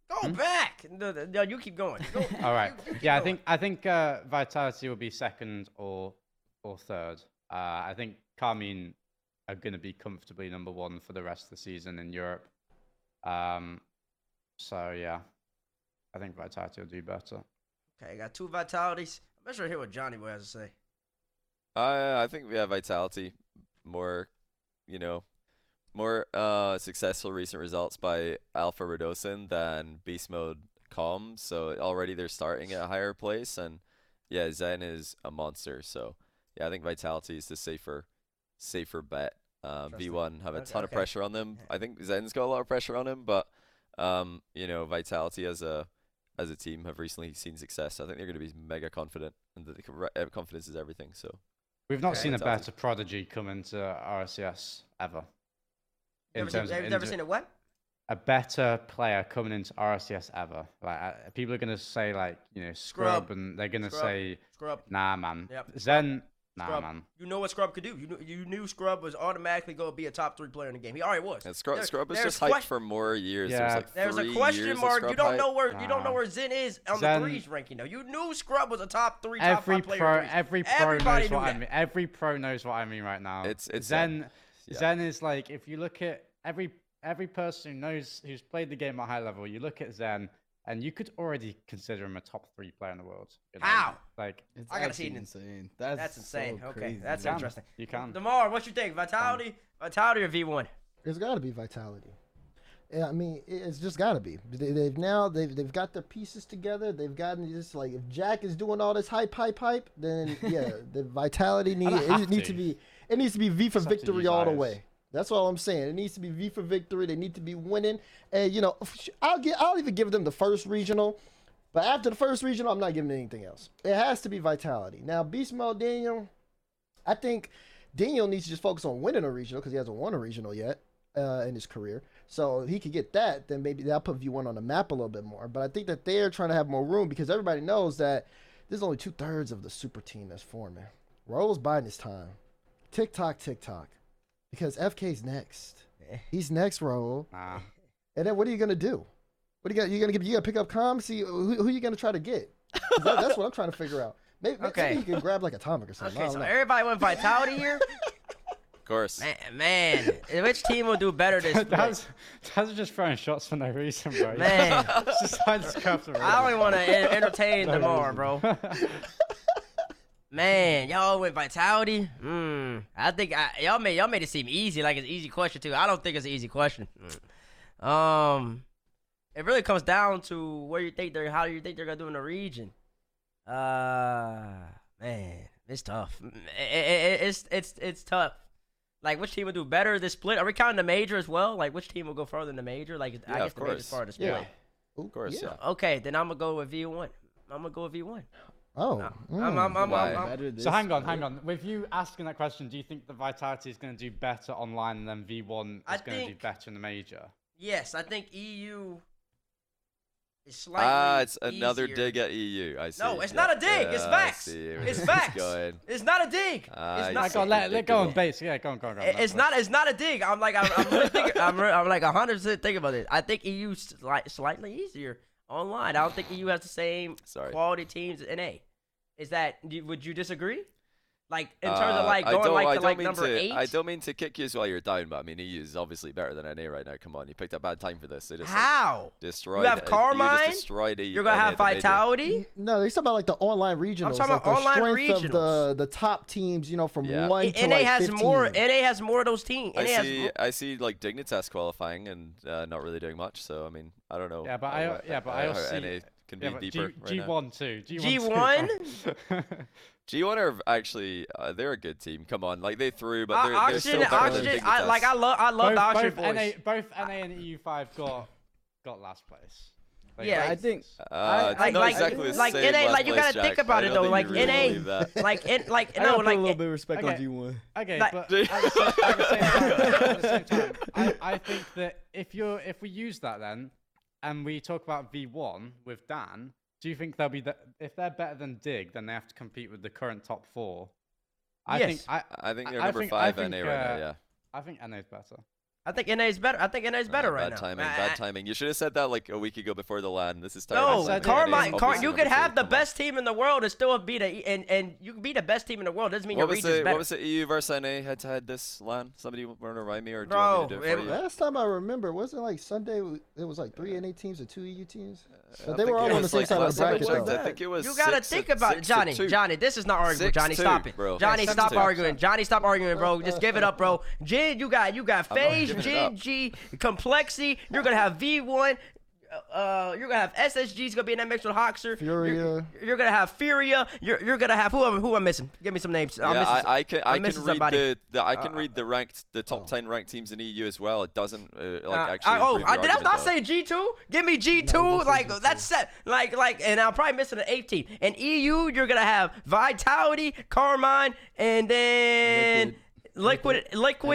Go Hmm? back. No, no, no, you keep going. Go- [LAUGHS] All right. you- you keep Yeah, I think I think uh, Vitality will be second or or third. Uh, I think Karmine are going to be comfortably number one for the rest of the season in Europe. Um, so yeah, I think Vitality will do better. Okay, got two vitalities. I'm not sure to hear what Johnny Boy has to say. I I think we have vitality more, you know, more uh successful recent results by Alpha Radosin than Beast Mode Com. So already they're starting at a higher place, and yeah, Zen is a monster. So yeah, I think Vitality is the safer, safer bet. Uh, V1 have a Okay, ton of pressure on them. I think Zen's got a lot of pressure on him, but um, you know, Vitality as a as a team have recently seen success. I think they're going to be mega confident, and that they can, re- uh, confidence is everything. So We've not Okay. seen a better prodigy come into RLCS ever. In Never seen, terms of have never indi- seen it. What? a better player coming into RLCS ever. Like uh, people are gonna say like you know Scrub. scrub, and they're gonna say Scrub. nah man. Yep. Zen nah Scrub. man. You know what Scrub could do. You knew, you knew Scrub was automatically going to be a top three player in the game. He already was. and Scrub, There- Scrub was just hyped que- for more years. Yeah. There's like There's a question mark. You don't know where you don't know where Zen is on Zen- the threes ranking. though. you knew Scrub was a top three, top Every five pro, in threes. every pro Everybody knows knew what I mean. Every pro knows what I mean right now. It's- it's Zen. Yeah. Zen is like if you look at every every person who knows who's played the game at high level. You look at Zen, and you could already consider him a top three player in the world. you know? How? Like It's I gotta see actually insane. That's, That's insane. so okay, crazy, that's man. can. interesting. you can. Demar, what you think? Vitality, Vitality or V one? There's got to be vitality. Yeah, I mean, it's just got to be. They, they've now they've they've got their pieces together. They've gotten just like if Jack is doing all this hype, hype, hype, then yeah, [LAUGHS] the vitality need don't it needs to to. be it needs to be V for Just have to victory use all the way. That's all I'm saying. It needs to be V for victory. They need to be winning. And you know, I'll get I'll even give them the first regional. But after the first regional, I'm not giving anything else. It has to be vitality. Now, Beast Mode Daniel, I think Daniel needs to just focus on winning a regional because he hasn't won a regional yet uh, in his career. So if he could get that, then maybe that'll put V1 on the map a little bit more. But I think that they're trying to have more room because everybody knows that there's only two thirds of the super team that's forming. Roll's biding his time. Tick tock, tick tock. Because FK's next. Eh. He's next, Roll. Nah. And then what are you gonna do? What are you gonna you gonna give? You gonna pick up com? See uh, who, who you gonna try to get? that- that's what I'm trying to figure out. Maybe, Okay. maybe you can grab like atomic or something. I Okay, don't so know. everybody went Vitality here. Of course. man, man, which team will do better this split? [LAUGHS] That's that's just throwing shots for no reason, bro. Man. [LAUGHS] Just like this crap to I only want to entertain No Demar, bro. [LAUGHS] Man, y'all with vitality. Hmm. I think I, y'all made y'all made it seem easy, like it's an easy question too. I don't think it's an easy question. Mm. Um, it really comes down to where you think they're, how you think they're gonna do in the region. Uh, man, it's tough. Mm, i- i- i- it's it's it's tough. Like which team will do better this split? Are we counting the major as well? Like which team will go further in the major? Like I guess of the major's course. part of the split. Yeah. Of course, yeah. Okay, then I'm gonna go with V one. I'm gonna go with V one. Oh. I'm, mm. I'm, I'm, I'm, I'm, Better this So hang on, hang on. With you asking that question, do you think the Vitality is going to do better online than V1 is going to do better in the major? yes, I think EU is slightly. Ah, it's another easier. dig at EU. I see. No, it's Yeah. not a dig. It's Yeah, I facts. It's [LAUGHS] this is facts. It's not a dig. Ah, it's not. I see. let, let go on base. Yeah, go on, go on, go on. It's not. It's not a dig. I'm like. I'm, I'm really thinking. I'm, re- I'm like 100 percent thinking about it. I think EU is slightly easier online. I don't think EU has the same Sorry. quality teams as NA. Is that? Would you disagree? Like in terms Uh, of like going like I to don't like mean number to, eight. I don't mean to kick you while you're down, but I mean EU is obviously better than NA right now. Come on, you picked a bad time for this. They just like, How? destroyed. have uh, Karmine? just destroyed You're gonna NA have at the major. vitality. No, they talking about like the online regionals. I'm talking like about the online strength of the the top teams. You know, from Yeah. one NA to like has 15. more. NA has more of those teams. I NA has see. more- I see like Dignitas qualifying and uh, not really doing much. So I mean, I don't know. Yeah, but how- I- yeah, but how- I how also see- NA can be Yeah, G, deeper right now. G1 too. G1. G1? G1 are actually uh, they're a good team. Come on, like they threw, but they're, O- they're still oxygen, better than. I, like I love. I love both, the oxygen both, NA, both NA and EU5 got got last place. Like, Yeah, like, I think Uh, it's like- not like- exactly the like same NA last like, you gotta think about it, though, like, you really NA [LAUGHS] like it like no like a little it- bit of respect okay. on G1. Okay, Like- but at the, same, at the same time, at the same time I, I think that if you're if we use that then, and we talk about V1 with Dan, do you think they'll be the, if they're better than Dig, then they have to compete with the current top four? I think Yes. I I think they're I number think- I five think, NA right uh, now. Yeah. I think NA's better. I think NA is better. I think NA is better Uh, right bad now. timing. I- Bad I- timing. You should have said that like a week ago before the LAN. This is No, terrible. said timing. that Karmine, Car- you could have the best team in the world and still beat a and and you can be the best team in the world. Doesn't mean What your was region's the better. what was the EU versus NA head to head this LAN? Somebody want to remind me or do you want me to do it it for you? Last time I remember, wasn't like Sunday? It was like three NA teams and two EU teams. Uh, but they were all on the same side of the time bracket. I think it was You gotta think about it, Johnny. Johnny, this is not arguing. Johnny, stop it. bro. Johnny, stop arguing. Johnny, stop arguing, bro. Just give it up, bro. Jin, you got you got I'm FaZe, giving it Jin, up. G, Complexity. You're gonna have V1. uh, you're gonna have SSG's gonna be in that mix with Hoxer. You're, Furia. you're gonna have Furia. You're you're gonna have who am who am I missing? Give me some names. I'm yeah, missing, I, I can I I'm can read somebody. the, the I can Uh, read the ranked the top oh. ten ranked teams in EU as well. It doesn't uh, like Uh, actually. I, oh, I, did I not though. say G two? Give me G two. No, like G2. that's set. Like like, and I'm probably missing an 18. In EU, you're gonna have Vitality, Karmine, and then. Liquid, liquid,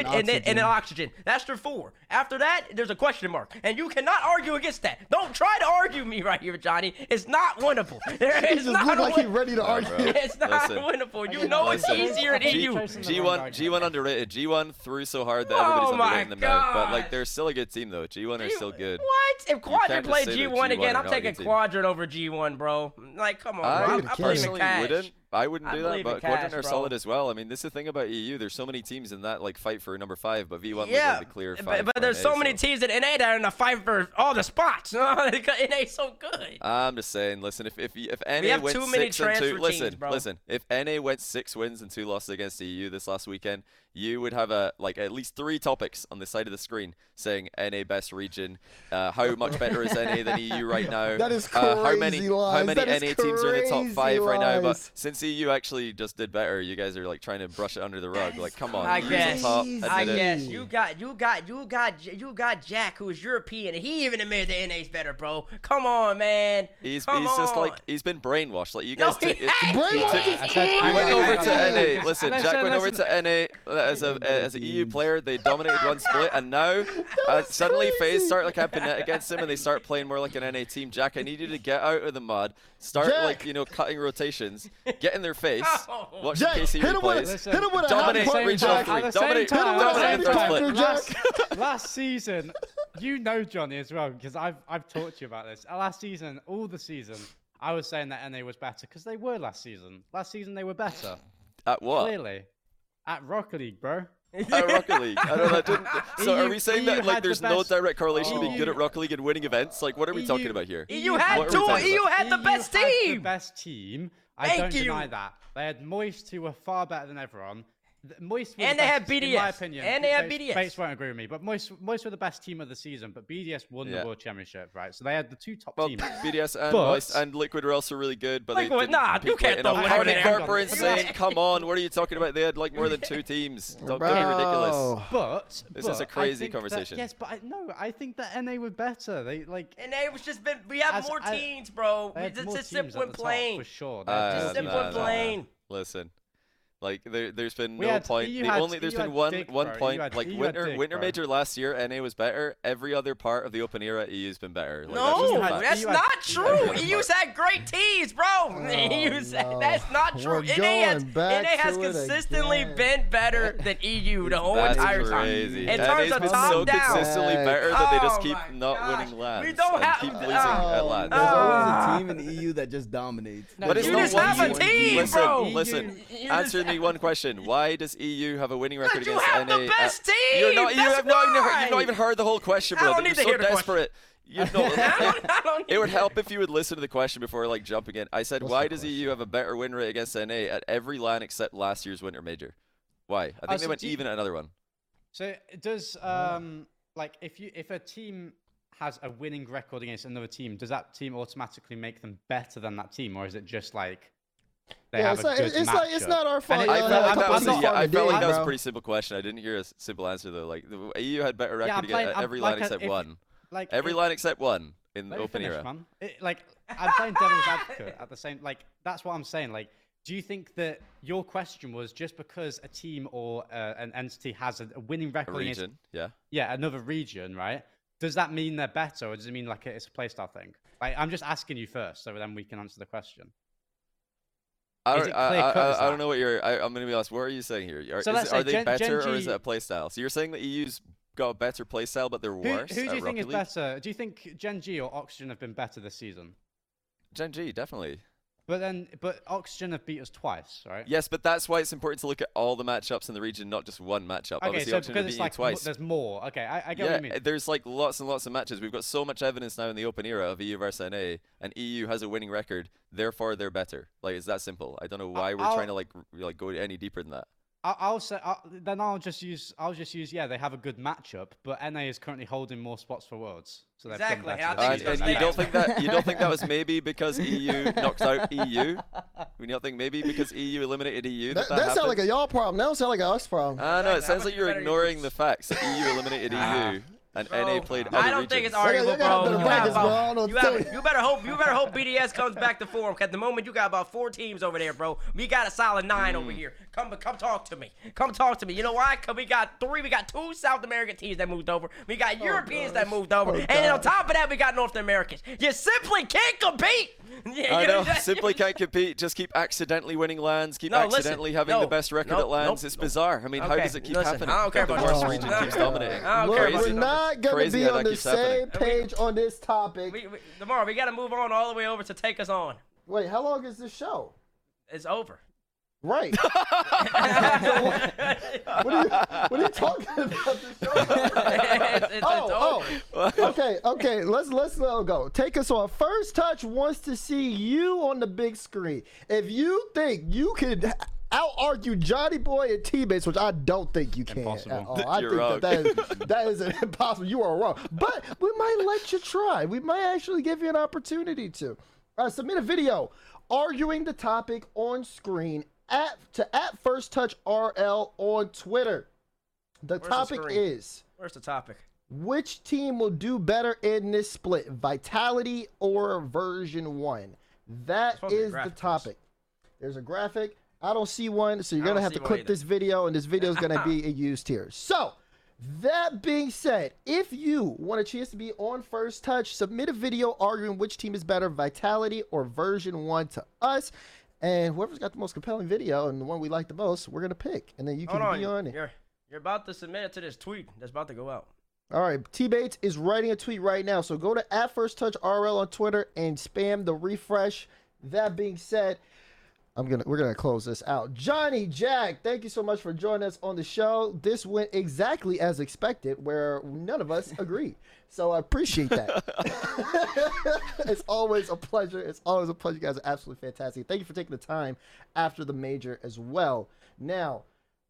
And and, then and then oxygen. oxygen. That's your four. After that, there's a question mark, and you cannot argue against that. Don't try to argue me right here, Johnny. It's not winnable. [LAUGHS] There He is just not looked like he win- ready to Nah, argue. bro. It's not Listen. winnable. You know it's easier in G- EU. Chasing the G1 wrong argument. G1 underrated. G1 threw so hard that Oh everybody's my underrating them now. But like they're still a good team though. G1 are still good. What? If Quadrant can't played G1 G1 again, I'm taking good. Quadrant over G1, bro. Like, come on, bro. I, I'm, I I'm believing personally cash. wouldn't. I wouldn't I do that. believe in But Quadrant are bro. solid as well. I mean, this is the thing about EU. There's so many teams in that like fight for number five, but V1 was Yeah, the clear but, five. but there's NA, so many teams in NA that are in the fight for all the spots. [LAUGHS] NA's so good. I'm just saying. Listen, if if if NA went six and two, teams, listen, bro. listen. If NA went six wins and two losses against EU this last weekend, you would have a like at least three topics on the side of the screen saying NA best region, uh, how much better is NA than EU right now? [LAUGHS] That is uh, how many crazy how many That is NA teams are in the top crazy five right now? But since EU actually just did better, you guys are like trying to brush it under the rug. Like, come on, I guess. top. I guess you got you got you got you got Jack who is European and he even admitted the NA's better, bro. Come on, man. He's Come he's just on. like he's been brainwashed. Like you No, guys. he took it- Brainwashed I is He went over to NA. Listen, Listen, Jack went over to NA as a as an EU player. They dominated one split, and now [LAUGHS] uh, suddenly crazy. FaZe start like camping net against him, and they start playing more like an NA team. Jack, I need you to get out of the mud, start Jack. like you know cutting rotations, get in their face, [LAUGHS] watch Jack, the KC hit him with replays. Listen, hit him with a Dominate helicopter, regional Jack. three. At the same Dominate, time- Hit him with a dominate third split. Last, last season, you know Johnny as well because I've I've talked to you about this. Last season, all the season, I was saying that NA was better because they were last season. Last season they were better, At what? clearly. At Rocket League, bro. At Rocket League. I don't know. That didn't, [LAUGHS] so are we saying EU that like had the there's no best- direct correlation between good at Rocket League and winning events? Like what are we talking about here? EU had two. talking EU had the EU best had the team. best team. I Thank don't you. deny that. They had Moist, who were far better than everyone. Th- Moist And the they had best, In my BDS. opinion, And they had Bates- BDS. Bates won't agree with me, but Moist, Moist were the best team of the season. But BDS won Yeah. the World Championship, right? So they had the two top Well, teams. [LAUGHS] BDS and But- Moist and Liquid were also really good, but they Liquid- didn't nah, you can't quite throw enough. Liquid Hardy in there. Corp were insane. Come on, what are you talking about? They had like more than two [LAUGHS] teams. Don't, don't be ridiculous. But This is a crazy think that- conversation. yes, but I, no, I think that NA were better. They like And they was just been. We have As more I- teams, bro. It's more just simple at and plain. for sure. They Uh, had Just simple nah, and nah, nah. plain. Listen, like there, there's been We no had- point. The had- only there's been had one Dig, one bro. Point. had- like winter Dig, winter bro. major last year, NA was better. Every other part of the open era, EU's been better. Like, that's No, just a you had- fact. that's you had- not true. had the other EU's had great teams, bro. [LAUGHS] EU's no. that's not true. We're NA has, NA has consistently again. been better than EU the whole That's entire crazy. time. In NA's terms of been top so down. consistently better that they just Oh keep not winning LANs. We don't and have- keep losing Oh, at LANs. There's Ah. always a team in the EU that just dominates. But it's You not one team, listen, bro. Listen, You answer just- me one question. Why does EU have a winning record Because you against have NA? the best at- You're team, not, you that's have not even, heard- you've not even heard the whole question, I bro. don't You're to so hear the question. desperate. You [LAUGHS] know, I don't, I don't [LAUGHS] it would help if you would listen to the question before like jumping in. I said, What's why does question? EU have a better win rate against NA at every LAN except last year's Winter Major? Why? I think they so went do you- even at another one. So does um like if you if a team has a winning record against another team, does that team automatically make them better than that team, or is it just like they Yeah, have it's a like, good it's like it's not our fault. And it- I y'all no, felt like that was a, yeah, I felt like that was a pretty simple question. I didn't hear a simple answer though. Like the EU had better record Yeah, I'm against playing- at I'm every like LAN a- except if- one. like Every if- LAN except one in the open finish, era. man. It, like I'm playing devil's advocate [LAUGHS] at the same. Like that's what I'm saying. Like, do you think that your question was just because a team or uh, an entity has a, a winning A record against region, yeah. yeah another region, right? Does that mean they're better, or does it mean like it's a playstyle thing? Like, I'm just asking you first, so then we can answer the question. I don't, I, I, I, don't know what you're. I, I'm gonna be honest. What are you saying here? Are, So is are they Gen- better or is a playstyle? So you're saying that EU's got a better playstyle, but they're worse. who do you think Rocket is League? better? Do you think Gen G or Oxygen have been better this season? Gen G, definitely. But then, but Oxygen have beat us twice, right? Yes, but that's why it's important to look at all the matchups in the region, not just one matchup. Okay, Obviously, so Oxygen because it's like twice. there's more. Okay, I, I get yeah, what you mean. uh, there's like lots and lots of matches. We've got so much evidence now in the open era of EU versus NA, and EU has a winning record. Therefore, they're better. Like it's that simple. I don't know why we're I'll- trying to like like go any deeper than that. I- I'll say i then I'll just use I'll just use yeah they have a good matchup, but NA is currently holding more spots for worlds, so they've done Exactly, better I think And, and you don't think that you don't think that was [LAUGHS] maybe because EU [LAUGHS] knocked out EU? We don't think maybe because EU eliminated EU That, that that, that sounds like a y'all problem. That don't like a us problem. Ah, no, it Exactly. How sounds like you're ignoring the facts that EU eliminated EU and Bro, NA played I don't think it's regions. They got- arguable, bro. You, brackets, got bro. About, you, what to tell have, you better hope you better hope BDS comes back to form. At the moment, you got about four teams over there, bro. We got a solid nine over mm. here. Come, come talk to me. Come talk to me. You know why? Cause we got three. We got two South American teams that moved over. We got oh, Europeans that moved over, Oh, and then on top of that, we got North Americans. You simply can't compete. [LAUGHS] Yeah, I know, that- simply can't compete. Just keep accidentally winning LANs, keep No, listen, accidentally having no, the best record nope, at LANs. nope, it's nope. bizarre. I mean, how does it keep listen, happening? I don't care the worst region numbers. keeps I don't dominating. care about Look, your we're Crazy. numbers. not gonna Crazy be on the same happening. page on this topic. We, we, tomorrow, we got to move on all the way over to take us on. Wait, how long is this show? It's over. Right. [LAUGHS] [LAUGHS] what, are you, what are you talking about? This show? it's, [LAUGHS] it's, it's Oh, oh. over. oh. okay, okay. Let's let's let it go. Take us on. First Touch wants to see you on the big screen. If you think you could out argue JohnnyBoi and teammates, which I don't think you can Impossible. at all. I [LAUGHS] You're think that that is, [LAUGHS] that is impossible. You are wrong. But we might let you try. We might actually give you an opportunity to uh, submit a video arguing the topic on screen at to at First Touch RL on Twitter. The the topic screen? is. Where's the topic? Which team will do better in this split, Vitality or Version 1? That supposed to be a is the graphic for topic. There's a graphic. I don't see one, so you're going to have to click either. this video, and this video is going to be [LAUGHS] used here. So, that being said, if you want a chance to be on First Touch, submit a video arguing which team is better, Vitality or Version 1 to us. And whoever's got the most compelling video and the one we like the most, we're going to pick. And then you can Hold on. be on it. You're, you're about to submit it to this tweet that's about to go out. All right, T-Bates is writing a tweet right now. So go to at First Touch RL on Twitter and spam the refresh. That being said, I'm gonna we're gonna close this out. Johnny Jack, thank you so much for joining us on the show. This went exactly as expected, where none of us agreed. So I appreciate that. [LAUGHS] it's always a pleasure. It's always a pleasure. You guys are absolutely fantastic. Thank you for taking the time after the major as well. Now,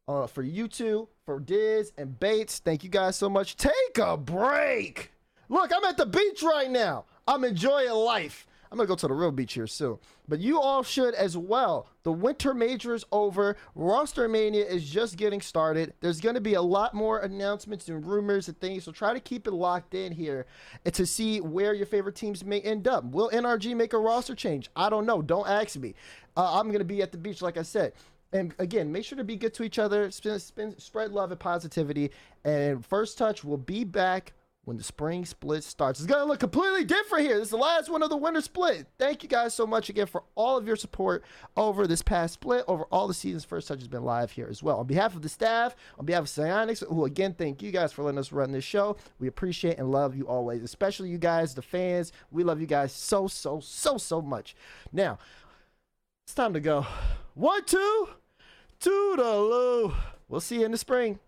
uh, for you two, for Diz and Bates, thank you guys so much. Take a break. Look, I'm at the beach right now. I'm enjoying life. I'm gonna go to the real beach here soon. But you all should as well. The winter major is over. Roster Mania is just getting started. There's gonna be a lot more announcements and rumors and things. So try to keep it locked in here to see where your favorite teams may end up. Will NRG make a roster change? I don't know. Don't ask me. Uh, I'm gonna be at the beach, like I said. And again, make sure to be good to each other, spread love and positivity. And First Touch will be back when the spring split starts. It's going to look completely different here. This is the last one of the winter split. Thank you guys so much again for all of your support over this past split, over all the seasons First Touch has been live here as well. On behalf of the staff, on behalf of Psyonix, who again, thank you guys for letting us run this show. We appreciate and love you always, especially you guys, the fans. We love you guys so, so, so, so much. Now, it's time to go. One, two, toodaloo. We'll see you in the spring.